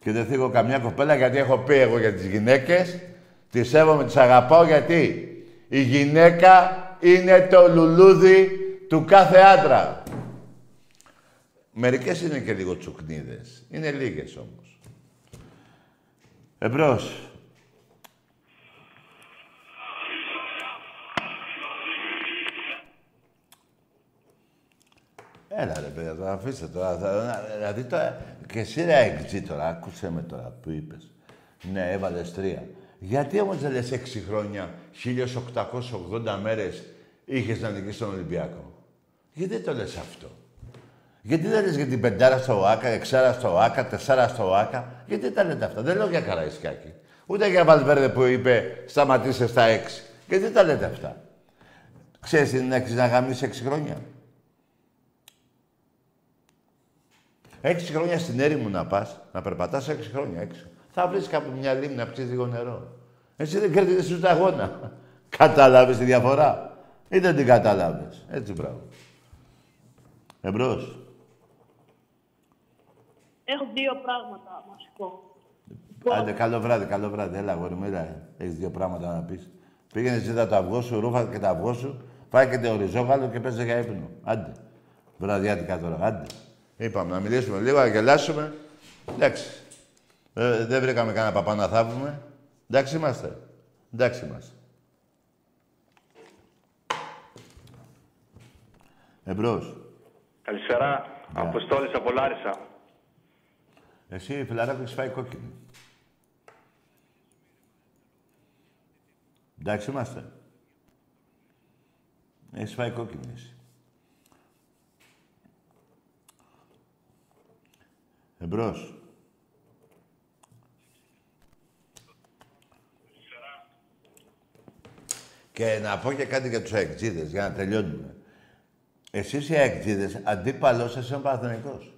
Και δεν θίγω καμιά κοπέλα γιατί έχω πει εγώ για τις γυναίκες. Τις σέβομαι, τις αγαπάω γιατί η γυναίκα είναι το λουλούδι του κάθε άντρα. Μερικές είναι και λίγο τσουκνίδες. Είναι λίγες όμως. Εμπρός. Έλα ρε παιδιά, τώρα αφήστε τώρα. θα- να- Δηλαδή τώρα, και εσύ ρε εξή τώρα, άκουσε με τώρα που είπες. Ναι, έβαλες τρία. Γιατί όμως δεν λες έξι χρόνια, 1880 μέρες είχες να νικήσεις τον Ολυμπιακό; Γιατί δεν το λες αυτό; Γιατί δεν λες για την πεντάρα στο ΟΑΚΑ, εξάρα στο ΟΑΚΑ, τεσσάρα στο ΟΑΚΑ; Γιατί τα λέτε αυτά; Δεν λέω για Καραϊσκάκη. Ούτε για Βαλβέρδε που είπε σταματήστε στα έξι. Γιατί τα λέτε αυτά; Ξέρεις τι είναι να γαμίσεις έξι χρόνια; Έξι χρόνια στην έρημο να πας, να περπατάς έξι χρόνια έξω. Θα βρεις κάπου μια λίμνη να πιεις λίγο νερό. Εσύ δεν κέρδισες ούτε αγώνα. (laughs) Κατάλαβες τη διαφορά; Ή δεν την κατάλαβες; Έτσι, μπράβο. Εμπρός. Έχω δύο πράγματα να σου πω. Άντε, καλό βράδυ, καλό βράδυ. Έλα, αγόρι μου, έλα. Έχεις δύο πράγματα να πεις. Πήγαινες ζήτα το αυγό σου, ρούφα και το αυγό σου, πάει και το οριζόγαλο και παίζε για ύπνο. Άντε. Βραδιάτικα τώρα, άντε. Είπαμε να μιλήσουμε λίγο, να γελάσουμε. Εντάξει. Ε, δεν βρήκαμε κανένα παπά να θάβουμε. Εντάξει είμαστε. Εντάξει είμαστε. Εμπρός. Καλησπέρα. Αποστόλης από Λάρισα. Εσύ, φιλαράκο, έχεις φάει κόκκινη. Εντάξει είμαστε. Έχεις φάει κόκκινη εσύ. Εμπρός. Και να πω και κάτι για τους αεκτζίδες, για να τελειώνουμε. Εσείς οι αεκτζίδες, αντίπαλος σας είναι ο Παναθηναϊκός.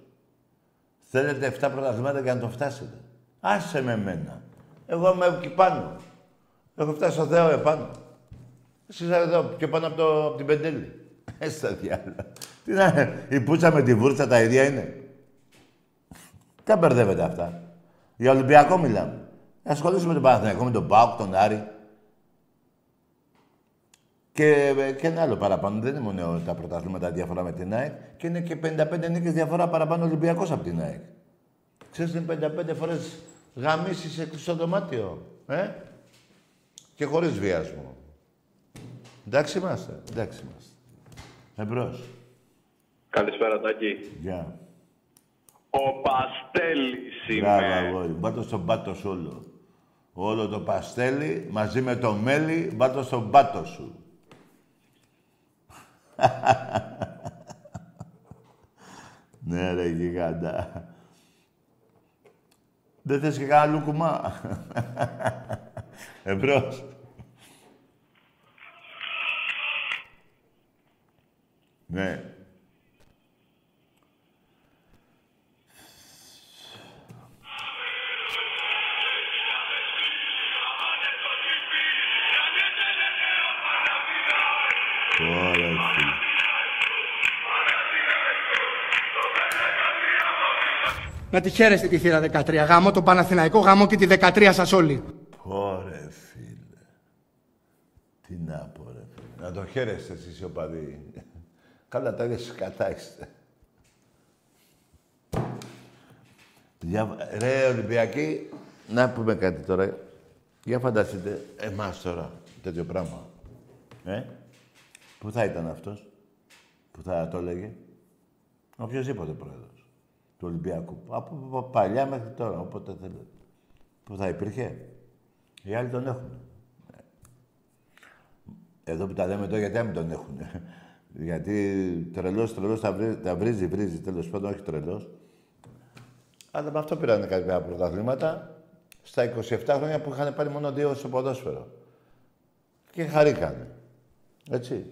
Θέλετε 7 πρωταθλήματα για να το φτάσετε. Άσε με εμένα. Εγώ είμαι εκεί πάνω. Έχω φτάσει στο Θεό επάνω. Εσείς είστε εδώ, πιο πάνω από, το, από την Πεντέλη. (laughs) Έτσι τα διάλα. Τι να είναι, η πουτσα με τη βούρτσα τα ίδια είναι. Τι μπερδεύετε αυτά. Για Ολυμπιακό μιλάμε. Ασχολήσουμε με τον Παναθηναϊκό, με τον Πάοκ, τον Άρη. Και, και ένα άλλο παραπάνω. Δεν είναι μόνο τα πρωταθλήματα διαφορά με την ΑΕΚ. Και είναι και 55 νίκες διαφορά παραπάνω Ολυμπιακός από την ΑΕΚ. Ξέρεις, είναι 55 φορές γαμίσεις σε κλειστό δωμάτιο. Ε; Και χωρίς βιασμό. Εντάξει είμαστε. Εντάξει είμαστε. Εμπρός. Καλησπέρα, Τάκη. Γεια. Ο Παστέλης Μπράβο, είμαι. αγόρι. Μπάτω στον πάτο σου όλο. Όλο το παστέλι μαζί με το μέλι, μπάτω στον πάτο σου. (laughs) ναι, ρε γιγάντα. Δεν θες και κανένα λουκουμά; (laughs) Εμπρός. Ναι. Να τη χαίρεστε τη θύρα 13. Γάμο το Παναθηναϊκό, γάμο και τη 13 σας όλοι. Ωρε φίλε. Τι να πω ρε φίλε. Να το χαίρεστε εσείς οι οπαδοί. Καλά τα ίδια σκατά είστε. Για... Ρε Ολυμπιακοί, να πούμε κάτι τώρα. Για φανταστείτε εμάς τώρα, τέτοιο πράγμα. Ε, πού θα ήταν αυτός, που θα το έλεγε; Οποιοςδήποτε πρόεδρος του Ολυμπιακού. Από παλιά μέχρι τώρα, όποτε θέλετε. Που θα υπήρχε. Οι άλλοι τον έχουν. Εδώ που τα λέμε τώρα, γιατί να μην τον έχουν. (laughs) γιατί τρελός, τρελός τα, βρει, τα βρίζει, βρίζει, τέλος πάντων, όχι τρελός. Αλλά με αυτό πήραν κάποια πρωταθλήματα στα 27 χρόνια που είχαν πάρει μόνο δύο στο ποδόσφαιρο. Και χαρήκανε. Έτσι.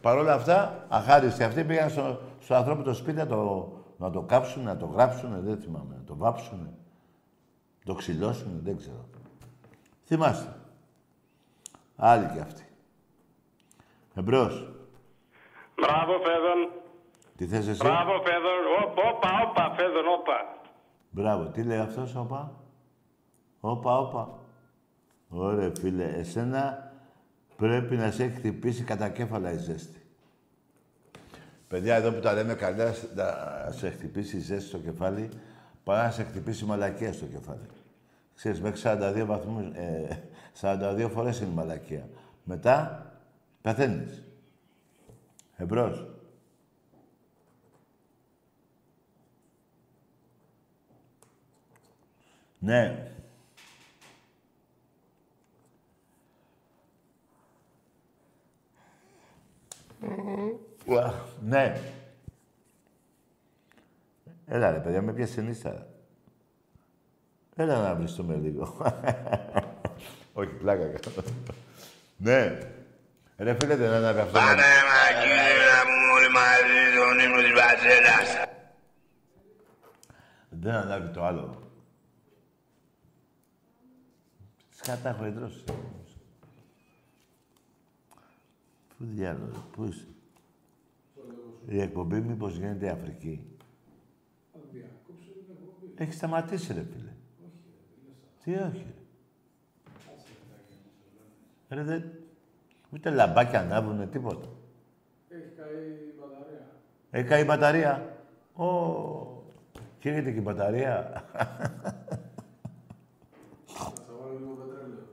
Παρ' όλα αυτά, αχάριστοι αυτοί πήγαν στο, στο ανθρώπου το σπίτι να το, να το κάψουν, να το γράψουν, δεν θυμάμαι, να το βάψουν, να το ξυλώσουν, δεν ξέρω. Θυμάστε. Άλλοι κι αυτοί. Εμπρός. Μπράβο, Φέδων. Τι θες εσύ; Μπράβο, Φέδων. Όπα, όπα, όπα, Φέδων, όπα. Μπράβο. Τι λέει αυτός, όπα; Όπα, όπα. Ωραία, φίλε. Εσένα πρέπει να σε έχει χτυπήσει κατά κέφαλα η ζέστη. Παιδιά, εδώ που τα λέμε καλύτερα να σε χτυπήσει η ζέστη στο κεφάλι, παρά να σε χτυπήσει η μαλακία στο κεφάλι. Ξέρεις, μέχρι 42 βαθμούς, ε, 42 φορές είναι η μαλακία. Μετά, πεθαίνεις. Εμπρός. Ναι. Ουα, ναι. Έλα ρε παιδιά, με πιάσε νύστα. Έλα να βριστούμε λίγο. (laughs) Όχι, πλάκα κάνω. ναι. Ρε φίλε, δεν ανάβει αυτό. Πάνε μα κύριε μου όλοι μαζί τον ύμνο της Βαζέλας. Δεν ανάβει το άλλο. Σκάτα έχω ιδρώσει. Πού διάλογο, πού είσαι; Η εκπομπή μήπως γίνεται Αφρική; Έχει σταματήσει ρε φίλε. Τι όχι. Ρε δεν... Ούτε λαμπάκια ανάβουνε, τίποτα. Έχει καεί η μπαταρία. Έχει καεί η μπαταρία. Ω, καίγεται και η μπαταρία. Θα βάλω λίγο πετρέλαιο.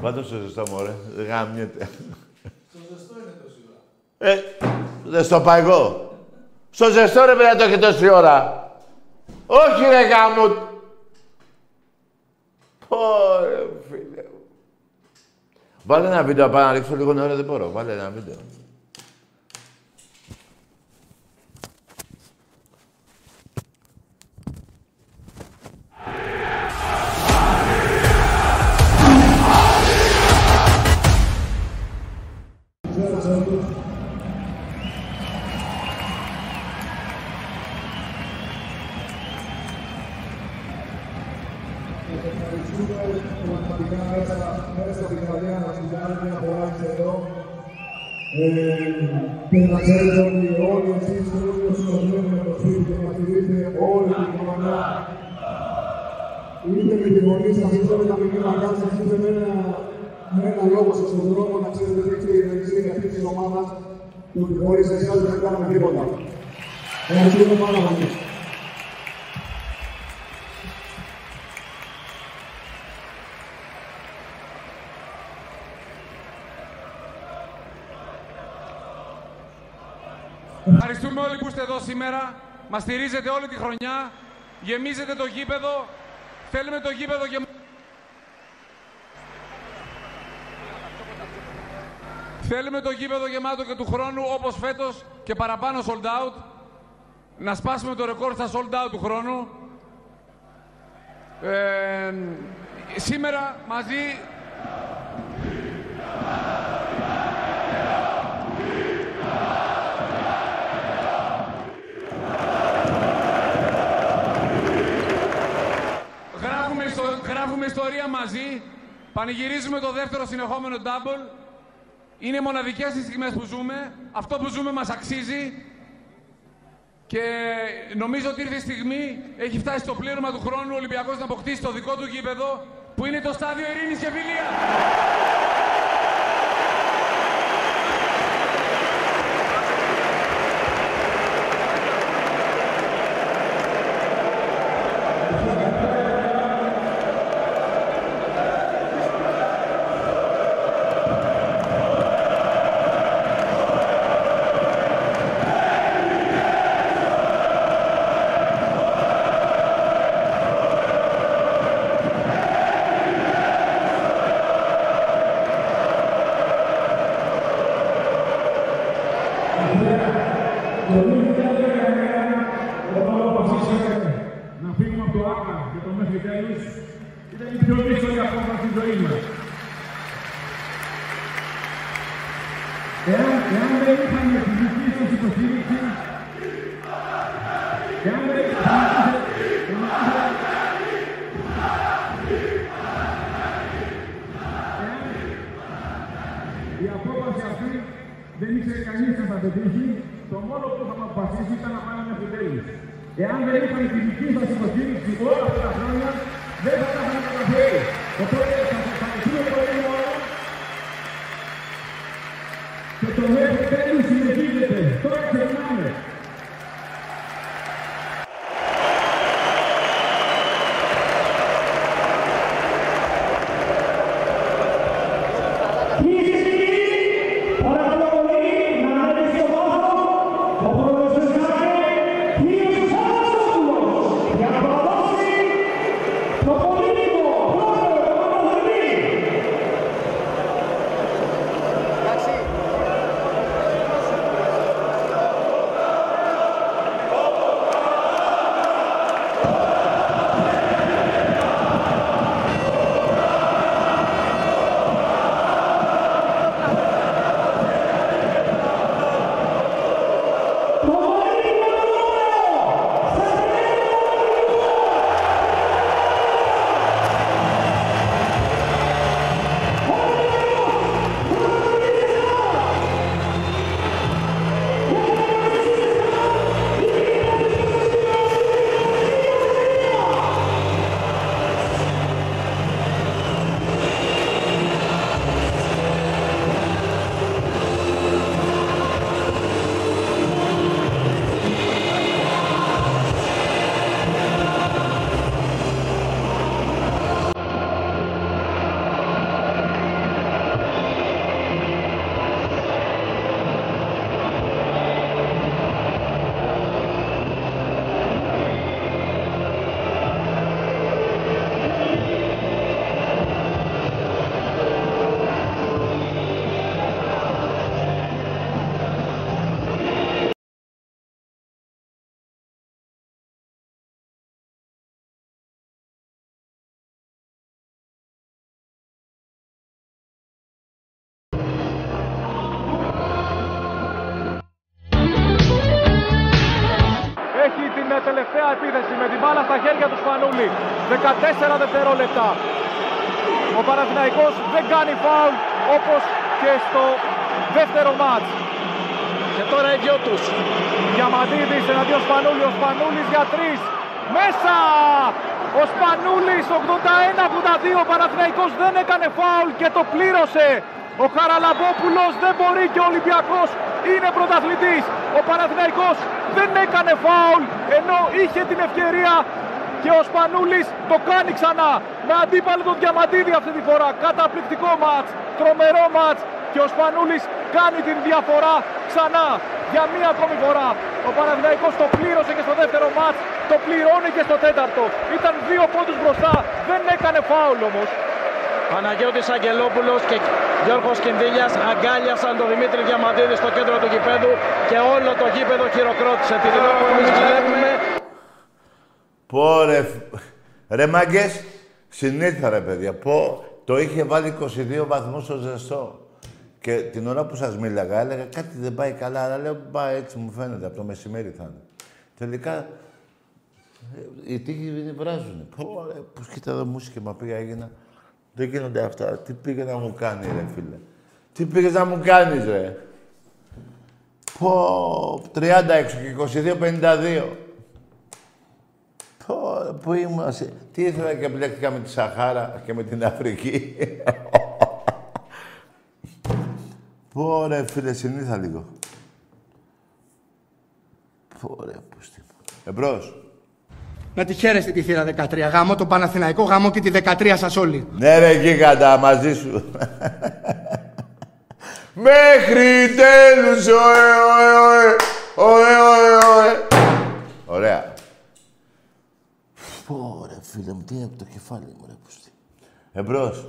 Πάντως στο ζεστό, μωρέ. Γάμιεται. Στο ζεστό είναι τόση ώρα. Ε, δεν στο πάω εγώ. Στο ζεστό ρε πρέπει να το έχει τόση ώρα. Όχι ρε γάμο. Ωραία, φίλε μου. Βάλε ένα βίντεο, πάω να ρίξω λίγο νερό, δεν μπορώ. Βάλε ένα βίντεο. Και να ξέρετε ότι όλοι εσείς όλοι όσοι μας βλέπουν από το σπίτι και μας στηρίζετε όλη την χρονιά είτε με τη φωνή σας, είτε με τα μηνύματά σας, είτε με ένα, με ένα λόγο σας στον δρόμο να ξέρετε ότι είστε η εργασία αυτή της ομάδας και ότι χωρίς εσάς δεν κάνουμε τίποτα. Ευχαριστούμε πάρα πολύ. Είστε εδώ σήμερα. Μας στηρίζετε όλη τη χρονιά. Γεμίζετε το γήπεδο. Θέλουμε το γήπεδο και... Θέλουμε το γήπεδο γεμάτο και του χρόνου όπως φέτος και παραπάνω sold out. Να σπάσουμε το ρεκόρ στα sold out του χρόνου. Ε, σήμερα μαζί ιστορία μαζί. Πανηγυρίζουμε το δεύτερο συνεχόμενο double. Είναι μοναδικές οι στιγμές που ζούμε. Αυτό που ζούμε μας αξίζει. Και νομίζω ότι ήρθε η στιγμή, έχει φτάσει στο πλήρωμα του χρόνου ο Ολυμπιακός να αποκτήσει το δικό του γήπεδο, που είναι το στάδιο Ειρήνης και Φιλίας. Το 2019, όταν αποφασίσαμε να φύγουμε από το Άκα και το μέχρι τέλους, ήταν η πιο δύσκολη απόφαση στη ζωή μας. Εάν, εάν δεν είχαμε τη δική σας υποστήριξη, εάν δεν είχαμε η απόφαση αυτή δεν ήξερε κανείς να θα πετύχει, το μόνο που θα μας αποφασίσει ήταν να πάμε μέχρι τέλους. Εάν δεν είχαμε τη δική σας υποστήριξη όλα αυτά τα χρόνια, δεν θα τα είχαμε καταφέρει. Οπότε θα σας ευχαριστούμε πολύ όλα και τελευταία επίθεση με την μπάλα στα χέρια του Σπανούλη. 14 δευτερόλεπτα. Ο Παναθηναϊκός δεν κάνει φάουλ όπως και στο δεύτερο μάτς. Και τώρα οι δυο τους. Διαμαντίδης εναντίον Σπανούλη. Ο Σπανούλης για τρεις. Μέσα! Ο Σπανούλης 81-82. Ο Παναθηναϊκός δεν έκανε φάουλ και το πλήρωσε. Ο Χαραλαμπόπουλος δεν μπορεί και ο Ολυμπιακός είναι πρωταθλητής. Ο Παναθηναϊκός δεν έκανε φάουλ ενώ είχε την ευκαιρία και ο Σπανούλης το κάνει ξανά με αντίπαλο τον Διαμαντίδη αυτή τη φορά. Καταπληκτικό μάτς, τρομερό μάτς και ο Σπανούλης κάνει την διαφορά ξανά για μία ακόμη φορά. Ο Παναθηναϊκός το πλήρωσε και στο δεύτερο μάτς, το πληρώνει και στο τέταρτο. Ήταν δύο πόντους μπροστά, δεν έκανε φάουλ όμως. Παναγιώτης Αγγελόπουλος και Γιώργος Κινδύλιας αγκάλιασαν τον Δημήτρη Διαμαντίδη στο κέντρο του γηπέδου και όλο το γήπεδο χειροκρότησε. Την ώρα που εμείς βλέπουμε Πω ρε, φ- ρε μάγκες, συνήλθα ρε παιδιά. Πω, το είχε βάλει 22 βαθμούς στο ζεστό. Και την ώρα που σας μίλαγα έλεγα κάτι δεν πάει καλά, αλλά λέω πάει έτσι μου φαίνεται, από το μεσημέρι θα είναι. Τελικά, ε, οι τύχοι βράζουν. Πω ρε, πώς κοίτα εδώ μουσική πήγα έγινα. Δεν γίνονται αυτά. Τι πήγε να μου κάνει ρε φίλε. Τι πήγες να μου κάνεις ρε. Πω, 30 έξω και 22-52. Πω, πού ήμουν, σε- τι ήθελα και μπλέκτηκα με τη Σαχάρα και με την Αφρική. Πω ρε φίλε, συνήθα λίγο. Πω ρε, πούστη μου. Εμπρός. Να τη χαίρεστε τη θύρα 13. Γάμο το Παναθηναϊκό, γάμο και τη 13 σας όλοι. Ναι ρε γίγαντα, μαζί σου. Μέχρι τέλους, ωε, ωε, ωε, ωε, ωε, ωε. Ωραία. Πω ρε φίλε μου, τι είναι το κεφάλι μου ρε πούστη. Εμπρός.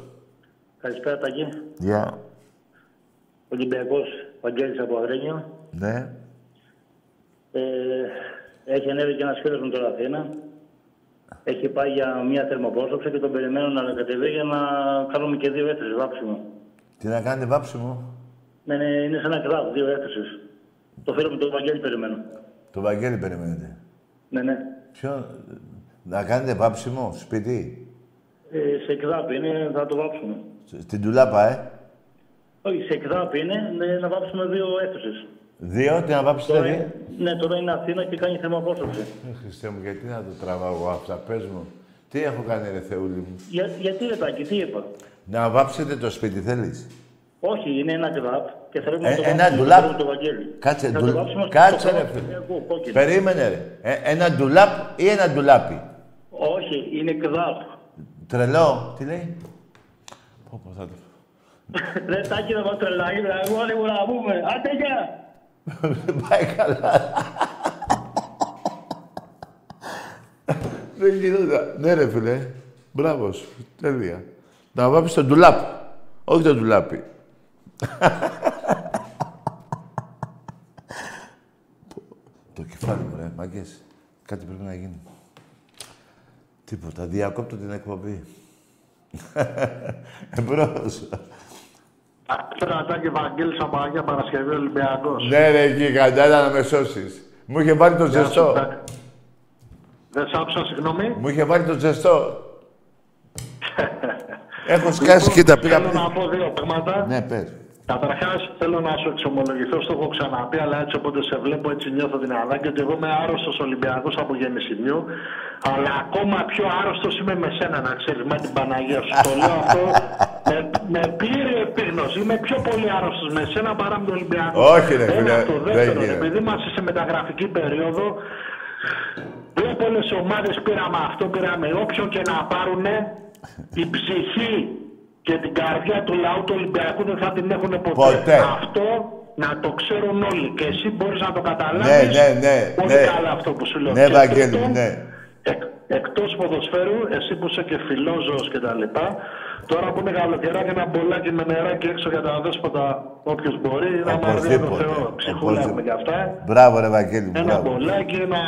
Καλησπέρα, Τάκη. Γεια. Ολυμπιακός, Βαγγέλης από Αγρίνιο. Ναι. Ε, έχει ανέβει και ένας φίλος μου τώρα Αθήνα. Έχει πάει για μια θερμοπρόσωψη και τον περιμένω να κατεβεί για να κάνουμε και δύο αίθουσες βάψιμο. Τι να κάνετε βάψιμο; Ναι, ναι, είναι σε ένα κλαμπ, δύο αίθουσες. Το φίλο μου τον Βαγγέλη περιμένω. Το Βαγγέλη περιμένετε. Ναι, ναι. Ποιο... Να κάνετε βάψιμο, σπίτι; Ε, σε εκδάπη είναι, θα το βάψουμε. Στην τουλάπα, ε. Όχι, σε εκδάπη είναι ναι, να βάψουμε δύο αίθουσες. Δύο, τι να βάψετε Τώρα δύο. είναι- Ναι, τώρα είναι Αθήνα και κάνει θερμοπρόσωψη. Ε, Χριστέ μου, γιατί να το τραβάω εγώ αυτά, πες μου. Τι έχω κάνει ρε Θεούλη μου; Για, γιατί ρε Τάκη, τι είπα; Να βάψετε το σπίτι, θέλεις; Όχι, είναι ένα κλαμπ και θέλουμε Ε, να το ένα βάψουμε ντουλάπ. με το Βαγγέλη. Κάτσε, Θα το ντου... βάψουμε στο κάτσε χώρο ρε του φίλε. Ολυμπιακού, κόκκινο. Περίμενε ρε. Ε, ένα ντουλάπ ή ένα ντουλάπι; Όχι, είναι κλαμπ. Τρελό. Τι λέει; Πω, πω, θα το... (laughs) Ρε Τάκη να μας τρελάει, ρε αγόρι μου να πούμε. Άντε γεια. Πάει καλά. Δεν γινόταν. Ναι ρε φίλε. Μπράβος σου. Τέλεια. Να βάψεις το ντουλάπ. Όχι το ντουλάπι. το κεφάλι μου ρε, μάγκες. Κάτι πρέπει να γίνει. Τίποτα. Διακόπτω την εκπομπή. Εμπρός. Καλησπέρα Τάκη Βαγγέλης από Αγία Παρασκευή Ολυμπιακός. Ναι ρε γίγαντα, έλα να με σώσεις. Μου είχε βάλει το Γεια σου, ζεστό. Τάκη. Δεν σ' άκουσα, συγγνώμη. Μου είχε βάλει το ζεστό. (laughs) Έχω σκάσει και τα πήγα Θέλω πριν. να πω δύο πράγματα. Ναι, πες. Καταρχάς, θέλω να σου εξομολογηθώ, στο έχω ξαναπεί, αλλά έτσι όποτε σε βλέπω, έτσι νιώθω την ανάγκη ότι εγώ είμαι άρρωστος Ολυμπιακός από γέννησιμιού. Αλλά ακόμα πιο άρρωστος είμαι με σένα, να ξέρεις, με την Παναγία σου. Το λέω αυτό με, με πλήρη επίγνωση. Είμαι πιο πολύ άρρωστος με σένα παρά με τον Ολυμπιακό. Όχι, ρε, φίλε, Ένα, το δεν δεύτερο, γίνεται. επειδή είμαστε σε μεταγραφική περίοδο, Βλέπω όλες οι ομάδες πήραμε αυτό, πήραμε όποιον και να πάρουν η ψυχή και την καρδιά του λαού του Ολυμπιακού δεν θα την έχουν ποτέ. Ποτέ. Αυτό να το ξέρουν όλοι. Και εσύ μπορείς να το καταλάβεις. Ναι, ναι, ναι, Πολύ ναι. καλά αυτό που σου λέω. Ναι, Και Βαγγέλη τρίτον, μου, ναι. Εκ, εκτός ποδοσφαίρου, εσύ που είσαι και φιλόζωος και τα λοιπά, τώρα που είναι καλοκαιράκι ένα μπολάκι με νεράκι έξω για τα δέσποτα, όποιος μπορεί, να μαρδίζει το Οπωσδήποτε. Θεό. Ψυχούλα έχουμε κι αυτά. Μπράβο ρε Βαγγέλη μου, Ένα μπράβο. μπολάκι, ένα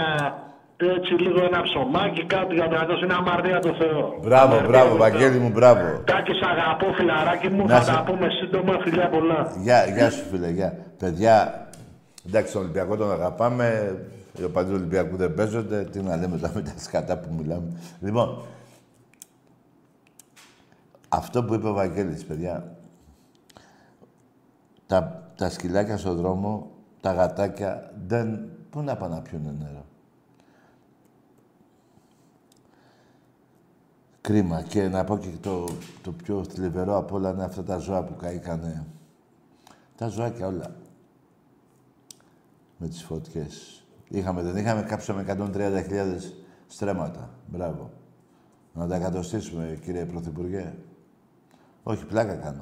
έτσι λίγο ένα ψωμάκι, κάτι για να δώσει ένα αμαρτία το Θεό. Μπράβο, μπράβο, Βαγγέλη μου, μπράβο. Τάκη, σ' αγαπώ, φιλαράκι μου, Να θα σε- τα πούμε σύντομα, φιλιά πολλά. Γεια, γεια σου φίλε, γεια. Παιδιά, εντάξει, τον Ολυμπιακό τον αγαπάμε. Οι οπαδοί του Ολυμπιακού δεν παίζονται. Τι να λέμε τώρα με τα σκατά που μιλάμε. Λοιπόν, αυτό που είπε ο Βαγγέλης, παιδιά, τα, τα σκυλάκια στον δρόμο, τα γατάκια, δεν... Πού να πάνε να πιούνε νερό; Κρίμα. Και να πω και το, το πιο θλιβερό απ' όλα είναι αυτά τα ζώα που καήκανε. Τα ζωάκια όλα. Με τις φωτιές. Είχαμε, δεν είχαμε, κάψαμε 130.000 στρέμματα. Μπράβο. Να τα εκατοστήσουμε, κύριε Πρωθυπουργέ. Όχι, πλάκα κάνω.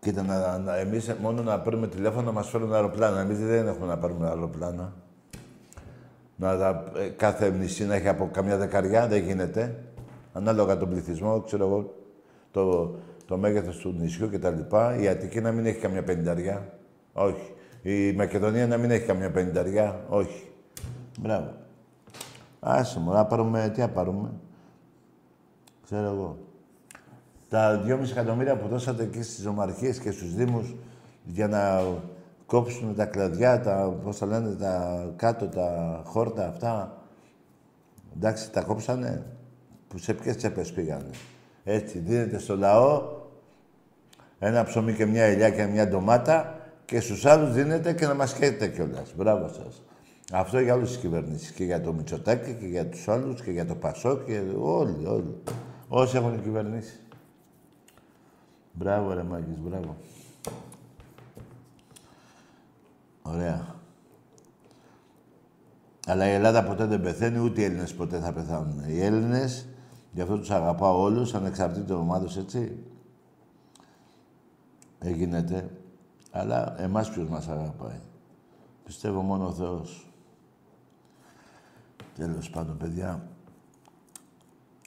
Κοίτα, να, να, εμείς μόνο να παίρνουμε τηλέφωνο να μας φέρουν αεροπλάνα. Εμείς δεν έχουμε να πάρουμε αεροπλάνα. Να τα, ε, κάθε νησί να έχει από καμιά δεκαριά, δεν γίνεται. Ανάλογα τον πληθυσμό, ξέρω εγώ, το, το μέγεθος του νησιού και τα λοιπά. Η Αττική να μην έχει καμιά πενταριά. Όχι. Η Μακεδονία να μην έχει καμιά πενταριά. Όχι. Μπράβο. Άσε μου, να πάρουμε, τι να πάρουμε. Ξέρω εγώ. Τα 2,5 εκατομμύρια που δώσατε εκεί στις ομαρχίες και στους δήμους για να κόψουν τα κλαδιά, τα, πώς τα λένε, τα κάτω, τα χόρτα αυτά. Εντάξει, τα κόψανε. Που σε ποιες τσέπες πήγανε. Έτσι, δίνετε στο λαό ένα ψωμί και μια ελιά και μια ντομάτα και στους άλλους δίνετε και να μας χαίρετε κιόλας. Μπράβο σας. Αυτό για όλες τις κυβερνήσεις. Και για το Μητσοτάκη και για τους άλλους και για το Πασό και όλοι, όλοι. Όσοι έχουν κυβερνήσει. Μπράβο ρε Μάκης, μπράβο. Ωραία. Αλλά η Ελλάδα ποτέ δεν πεθαίνει, ούτε οι Έλληνες ποτέ θα πεθάνουν. Οι Έλληνες, γι' αυτό τους αγαπάω όλους, ανεξαρτήτως ομάδος, έτσι. Έγινεται. Αλλά εμάς ποιος μας αγαπάει. Πιστεύω μόνο ο Θεός. Τέλος πάντων, παιδιά.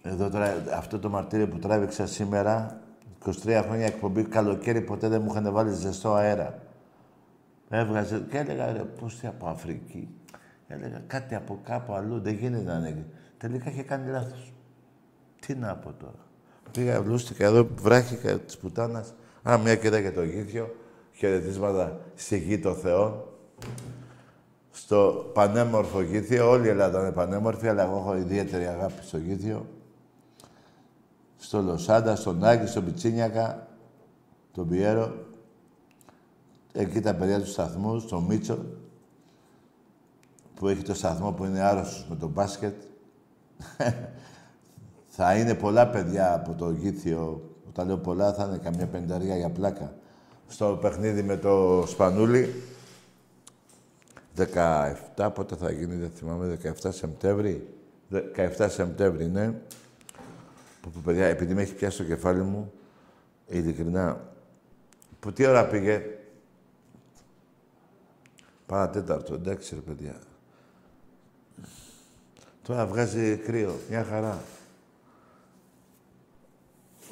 Εδώ τώρα, αυτό το μαρτύριο που τράβηξα σήμερα, 23 χρόνια εκπομπή, καλοκαίρι ποτέ δεν μου είχαν βάλει ζεστό αέρα. Έβγαζε και έλεγα, ρε, πώς τι από Αφρική; Έλεγα, κάτι από κάπου αλλού, δεν γίνεται να είναι. Τελικά είχε κάνει λάθος. Τι να πω τώρα. Πήγα, βλούστηκα εδώ, βράχηκα της πουτάνας. Α, μια και για το γήθιο. Χαιρετίσματα στη γη των Θεών. Στο πανέμορφο γήθιο. Όλη η Ελλάδα είναι πανέμορφη, αλλά εγώ έχω ιδιαίτερη αγάπη στο γήθιο. Στο Λοσάντα, στον Άγη, στον Πιτσίνιακα, τον Πιέρο. Εκεί τα παιδιά του σταθμού, στο Μίτσο, που έχει το σταθμό που είναι άρρωστος με το μπάσκετ. (laughs) θα είναι πολλά παιδιά από το Γήθιο. Όταν λέω πολλά, θα είναι καμιά πενταρία για πλάκα. Στο παιχνίδι με το Σπανούλι. 17, πότε θα γίνει, δεν θυμάμαι, 17 Σεπτέμβρη. 17 Σεπτέμβρη, ναι. Που, που, παιδιά, επειδή με έχει πιάσει το κεφάλι μου, ειλικρινά, που τι ώρα πήγε, Παρατέταρτο, εντάξει ρε παιδιά. Τώρα βγάζει κρύο, μια χαρά.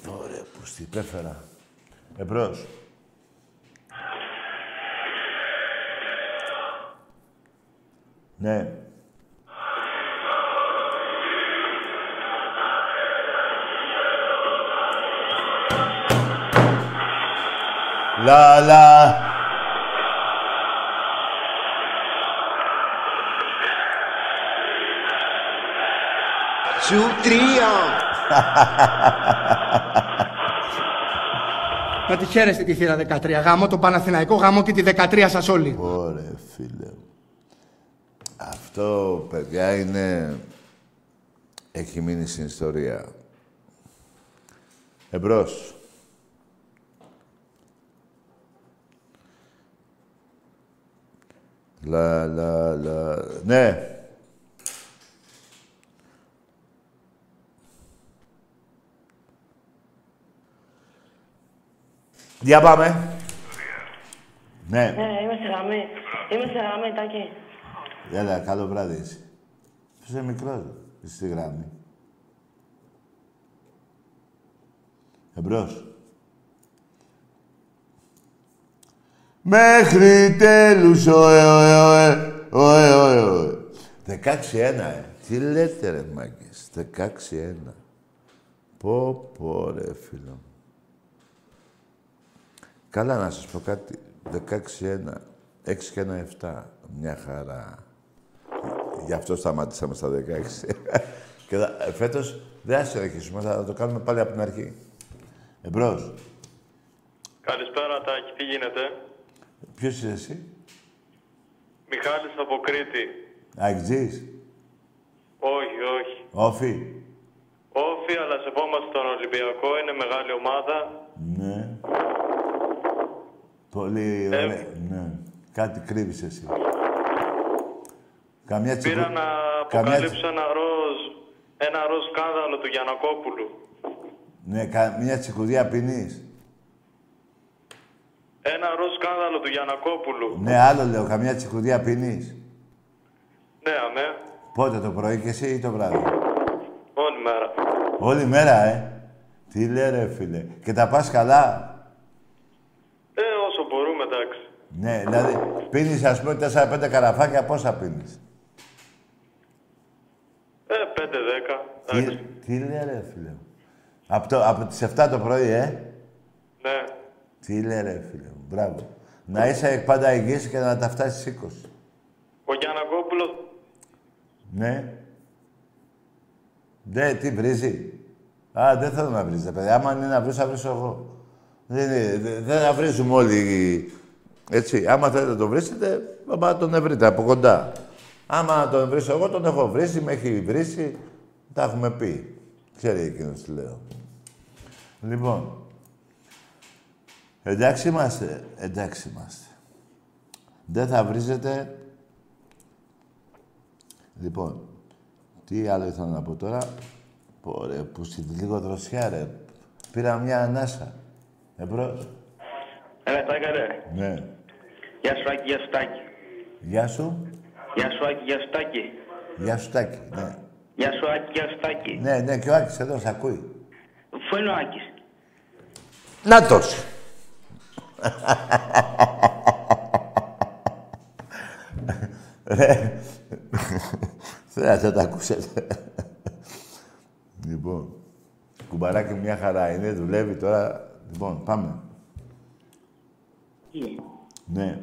Ωραία, που στην υπέφερα. Εμπρός. Ναι. Λα, λα. Να τη χαίρεστε τη θύρα 13. Γάμο το Παναθηναϊκό, γάμο και τη 13 σας όλοι. Ωραία, φίλε. Αυτό, παιδιά, είναι... Έχει μείνει στην ιστορία. Εμπρός. Λα, λα, λα... Ναι. Για πάμε. Ναι. Ναι, είμαι σε γραμμή. Είμαι σε γραμμή, Τάκη. Έλα, καλό βράδυ εσύ. Είσαι μικρός, είσαι στη γραμμή. Εμπρός. Μέχρι τέλους, ωε, ωε, ωε, ωε, ωε, ωε. 16-1, ε. Τι λέτε, ρε μάγκες. 16-1. Πω, πω, ρε, φίλο μου. Καλά να σας πω κάτι. 16-1. 6 και 1 7. Μια χαρά. Γι' αυτό σταμάτησαμε στα 16. (laughs) και θα, φέτος δεν θα συνεχίσουμε, θα το κάνουμε πάλι από την αρχή. Εμπρός. Καλησπέρα, Τάκη. Τι γίνεται; Ποιος είσαι εσύ; Μιχάλης από Κρήτη. Αγγζής. Όχι, όχι. Όφι. Όφι, αλλά σεβόμαστε τον Ολυμπιακό. Είναι μεγάλη ομάδα. Ναι. Πολύ Ε, ωραία. Ναι. Κάτι κρύβεις εσύ. Καμιά τσικου... Πήρα να Καμιά... αποκαλύψω ένα ροζ, ένα ροζ σκάνδαλο του Γιανακόπουλου. Ναι, κα... μια τσικουδιά πίνεις. Ένα ροζ σκάνδαλο του Γιανακόπουλου. Ναι, άλλο λέω. Καμιά τσικουδιά πίνεις. Ναι, αμέ. Πότε, το πρωί και εσύ ή το βράδυ; Όλη μέρα. Όλη μέρα, ε. Τι λέει ρε φίλε. Και τα πας καλά; Ε, όσο μπορούμε, εντάξει. Ναι, δηλαδή πίνεις ας πούμε 4-5 καραφάκια, πόσα πίνεις; Ε, 5-10. Τι, τι λέει ρε φίλε. Από, το, από τις 7 το πρωί, ε; Ναι. Τι λέει ρε φίλε μου; Μπράβο. Να είσαι πάντα υγιής και να τα φτάσεις στις 20. Ο Γιανακόπουλος Ναι. Ναι, τι βρίζει; Α, δεν θέλω να βρίζει, παιδιά. Άμα είναι να βρίσω, θα βρίσω εγώ. Δεν, είναι- δεν- δεν θα βρίζουμε όλοι. Έτσι, άμα θέλετε να τον βρίσετε, άμα να τον βρείτε από κοντά. Άμα να τον βρίσω εγώ, τον έχω βρίσει, με έχει βρίσει. Τα έχουμε πει. Ξέρει εκείνος τι λέω. Λοιπόν, εντάξει είμαστε. Εντάξει είμαστε. Δεν θα βρίζετε. Λοιπόν, τι άλλο ήθελα να πω τώρα. Πω ρε, που στη λίγο δροσιά ρε. Πήρα μια ανάσα. Εμπρός. Έλα, τα έκανε. Ναι. Γεια σου, Άκη, γεια σου, Τάκη. Γεια σου. Γεια σου, Άκη, γεια σου, Τάκη. Γεια σου Τάκη. Ναι. Γεια σου, Άκη, γεια σου, Τάκη. ναι, ναι, και ο Άκης εδώ σ' ακούει. Πού είναι ο Άκης; Νάτος. Ρε. Θέλατε να τα ακούσετε. λοιπόν. Κουμπαράκι μια χαρά είναι, δουλεύει τώρα. Λοιπόν, πάμε. Ναι,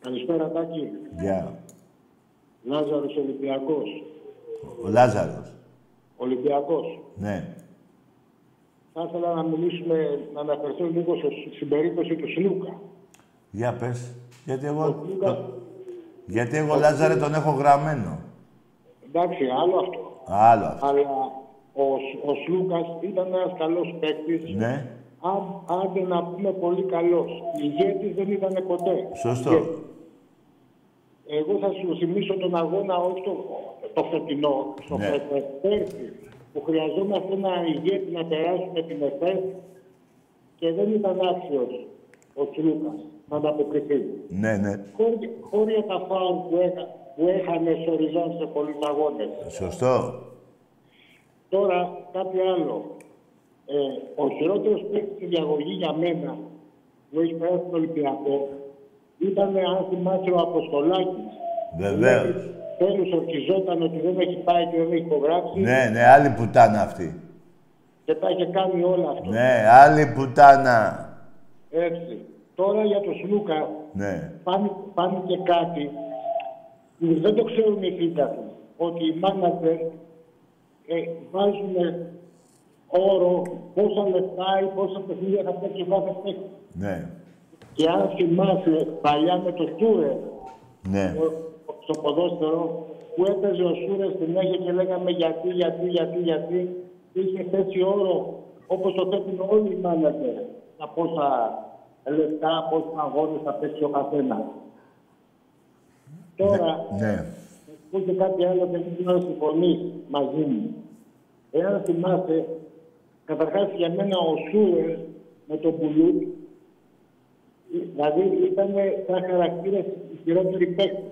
Καλησπέρα Τάκη. γεια. Λάζαρος Ολυμπιακός. Ο Λάζαρος. Ολυμπιακός. Ναι. Θα ήθελα να μιλήσουμε, να αναφερθώ λίγο στο- στην περίπτωση του Σλούκα. Για πες. Γιατί εγώ... το- Γιατί εγώ Λάζαρε τον έχω γραμμένο. Εντάξει, άλλο αυτό. Άλλο αυτό. Αλλά ο, Σ- ο Σλούκας ήταν ένας καλός παίκτης. Ναι. Αν, άντε να πούμε πολύ καλός. Ηγέτης δεν ήταν ποτέ. Σωστό. Ηγέτης. Εγώ θα σου θυμίσω τον αγώνα, όχι το, το φετινό, στο Ναι. ναι. πέρσι, που χρειαζόμαστε ένα ηγέτη να περάσουμε την ΕΦΕ και δεν ήταν άξιος ο Τσλούκας να ανταποκριθεί. Ναι, ναι. Χώρια, χώρια τα φάουλ που, έκα, που έχανε σε οριζόν σε πολλούς αγώνες. Σωστό. Τώρα κάτι άλλο. Ε, ο χειρότερος παίκτης στη διαγωγή για μένα που έχει περάσει στον Ολυμπιακό ήταν, αν θυμάσαι, ο Αποστολάκης. Βεβαίως. Τέλος ορκιζόταν ότι δεν έχει πάει και δεν έχει υπογράψει Ναι, ναι, άλλη πουτάνα αυτή. και τα είχε κάνει όλα αυτό. Ναι, άλλη πουτάνα. Έτσι. Τώρα για τον Σλούκα Ναι. πάνε, πάνε και κάτι που δεν το ξέρουν οι σύνταγοι. Ότι οι μάνατζερ ε, βάζουν όρο πόσα λεφτά ή πόσα παιχνίδια θα παίξει ο κάθε παίκτης. Ναι. Και αν θυμάσαι παλιά με το Σούρε Ναι. στο ποδόσφαιρο που έπαιζε ο Σούρε στην Έγια και λέγαμε γιατί, γιατί, γιατί, γιατί είχε θέσει όρο όπως το θέτουν όλοι οι μάνατζερ τα πόσα λεφτά, πόσα αγώνες θα παίξει ο καθένας. Τώρα, Ναι. που και κάτι άλλο δεν ξέρω να συμφωνεί μαζί μου. Εάν θυμάστε, καταρχάς για μένα ο Σούρε με τον Πουλούτ, δηλαδή ήταν σαν χαρακτήρες οι χειρότεροι παίκτες.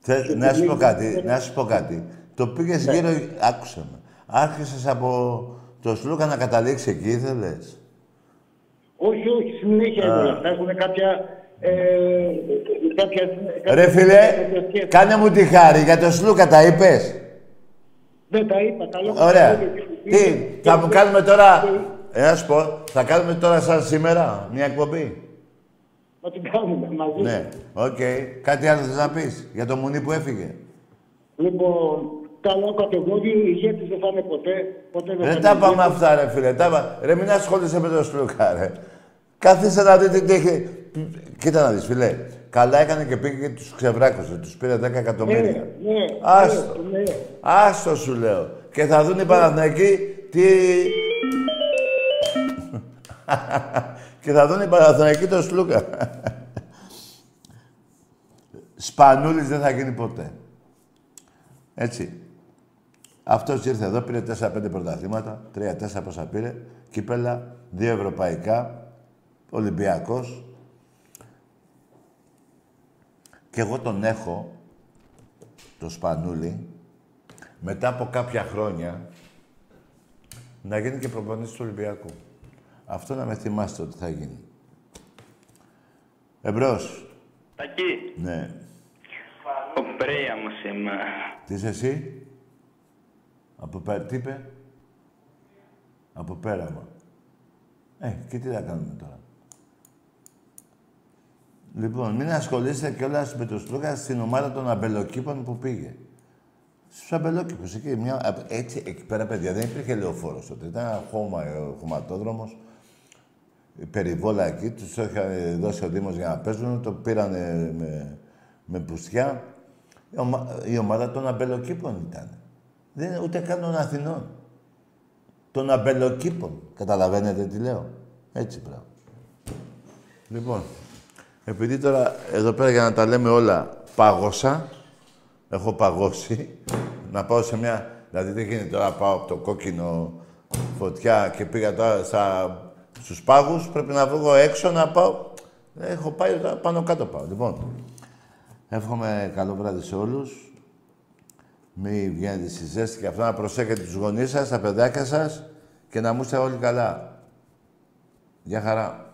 Θε- να σου πω κάτι, να σου πω κάτι. Το πήγες Ναι. γύρω, άκουσε με. Άρχισες από το Σλούκα να καταλήξεις εκεί, ήθελες; Όχι, όχι, συνέχεια Α. εδώ. Θα έχουν κάποια... Ε, κάποια, κάποια Ρε φίλε, κάνε μου τη χάρη, για το Σλούκα τα είπες; Δεν τα είπα, καλό. Ωραία. καλό. Τι, θα μου κάνουμε τώρα... Ε, να σου πω, θα κάνουμε τώρα σαν σήμερα μια εκπομπή. Να την κάνουμε μαζί. Ναι, οκ. Κάτι άλλο θες να πεις για το μουνί που έφυγε; Λοιπόν, καλό κατηγόριο, οι ηγέτης δεν θα είναι ποτέ. ποτέ δεν θα Δεν είναι τα πάμε ηγέτης. αυτά, ρε φίλε. Τα... πα- Ρε, μην ασχολείσαι με τον Σλούκα, ρε. Καθίστε να δείτε τι έχει... Κοίτα να δεις, φίλε. Καλά έκανε και πήγε και τους ξεβράκωσε. Τους πήρε 10 εκατομμύρια. Ναι, ναι, Άστο. ναι, ναι. Άστο σου λέω. Και θα δουν οι Παναθηναϊκοί τι... (laughs) και θα δουν οι Παναθηναϊκοί τον Σλούκα. (laughs) Σπανούλης δεν θα γίνει ποτέ. Έτσι. Αυτός ήρθε εδώ, πήρε 4-5 πρωταθλήματα, 3-4 πόσα πήρε, κύπελα, δύο ευρωπαϊκά, Ολυμπιακός. Και εγώ τον έχω, το Σπανούλη, μετά από κάποια χρόνια, να γίνει και προπονητής του Ολυμπιακού. Αυτό να με θυμάστε ότι θα γίνει. Εμπρός. Τακί, Ναι. ο Πρέα μου είμαι. Τι είσαι εσύ; Από πέρα, τι είπε; Από πέραμα. Ε, και τι θα κάνουμε τώρα; Λοιπόν, μην ασχολείστε κιόλας με τον Στρούκα στην ομάδα των αμπελοκήπων που πήγε. Στους αμπελόκηπου, εκεί, μια, έτσι, εκεί πέρα, παιδιά, δεν υπήρχε λεωφόρος τότε. Ήταν ένα χώμα, ε, χωματόδρομος. η περιβόλα εκεί, τους είχε δώσει ο Δήμος για να παίζουν, το πήραν με, με πουστιά. Η, ομα, η ομάδα των αμπελοκήπων ήταν. Δεν είναι ούτε καν των Αθηνών. Των αμπελοκήπων. Καταλαβαίνετε τι λέω. Έτσι πράγμα. Λοιπόν, επειδή τώρα εδώ πέρα για να τα λέμε όλα πάγωσα, έχω παγώσει, να πάω σε μια... Δηλαδή δεν γίνεται τώρα πάω από το κόκκινο φωτιά και πήγα τώρα στα, στους πάγους, πρέπει να βγω έξω να πάω. Έχω πάει τώρα πάνω κάτω πάω. Λοιπόν, εύχομαι καλό βράδυ σε όλους. Μην βγαίνετε στη ζέστη και αυτό να προσέχετε τους γονείς σας, τα παιδάκια σας και να μου είστε όλοι καλά. Γεια χαρά.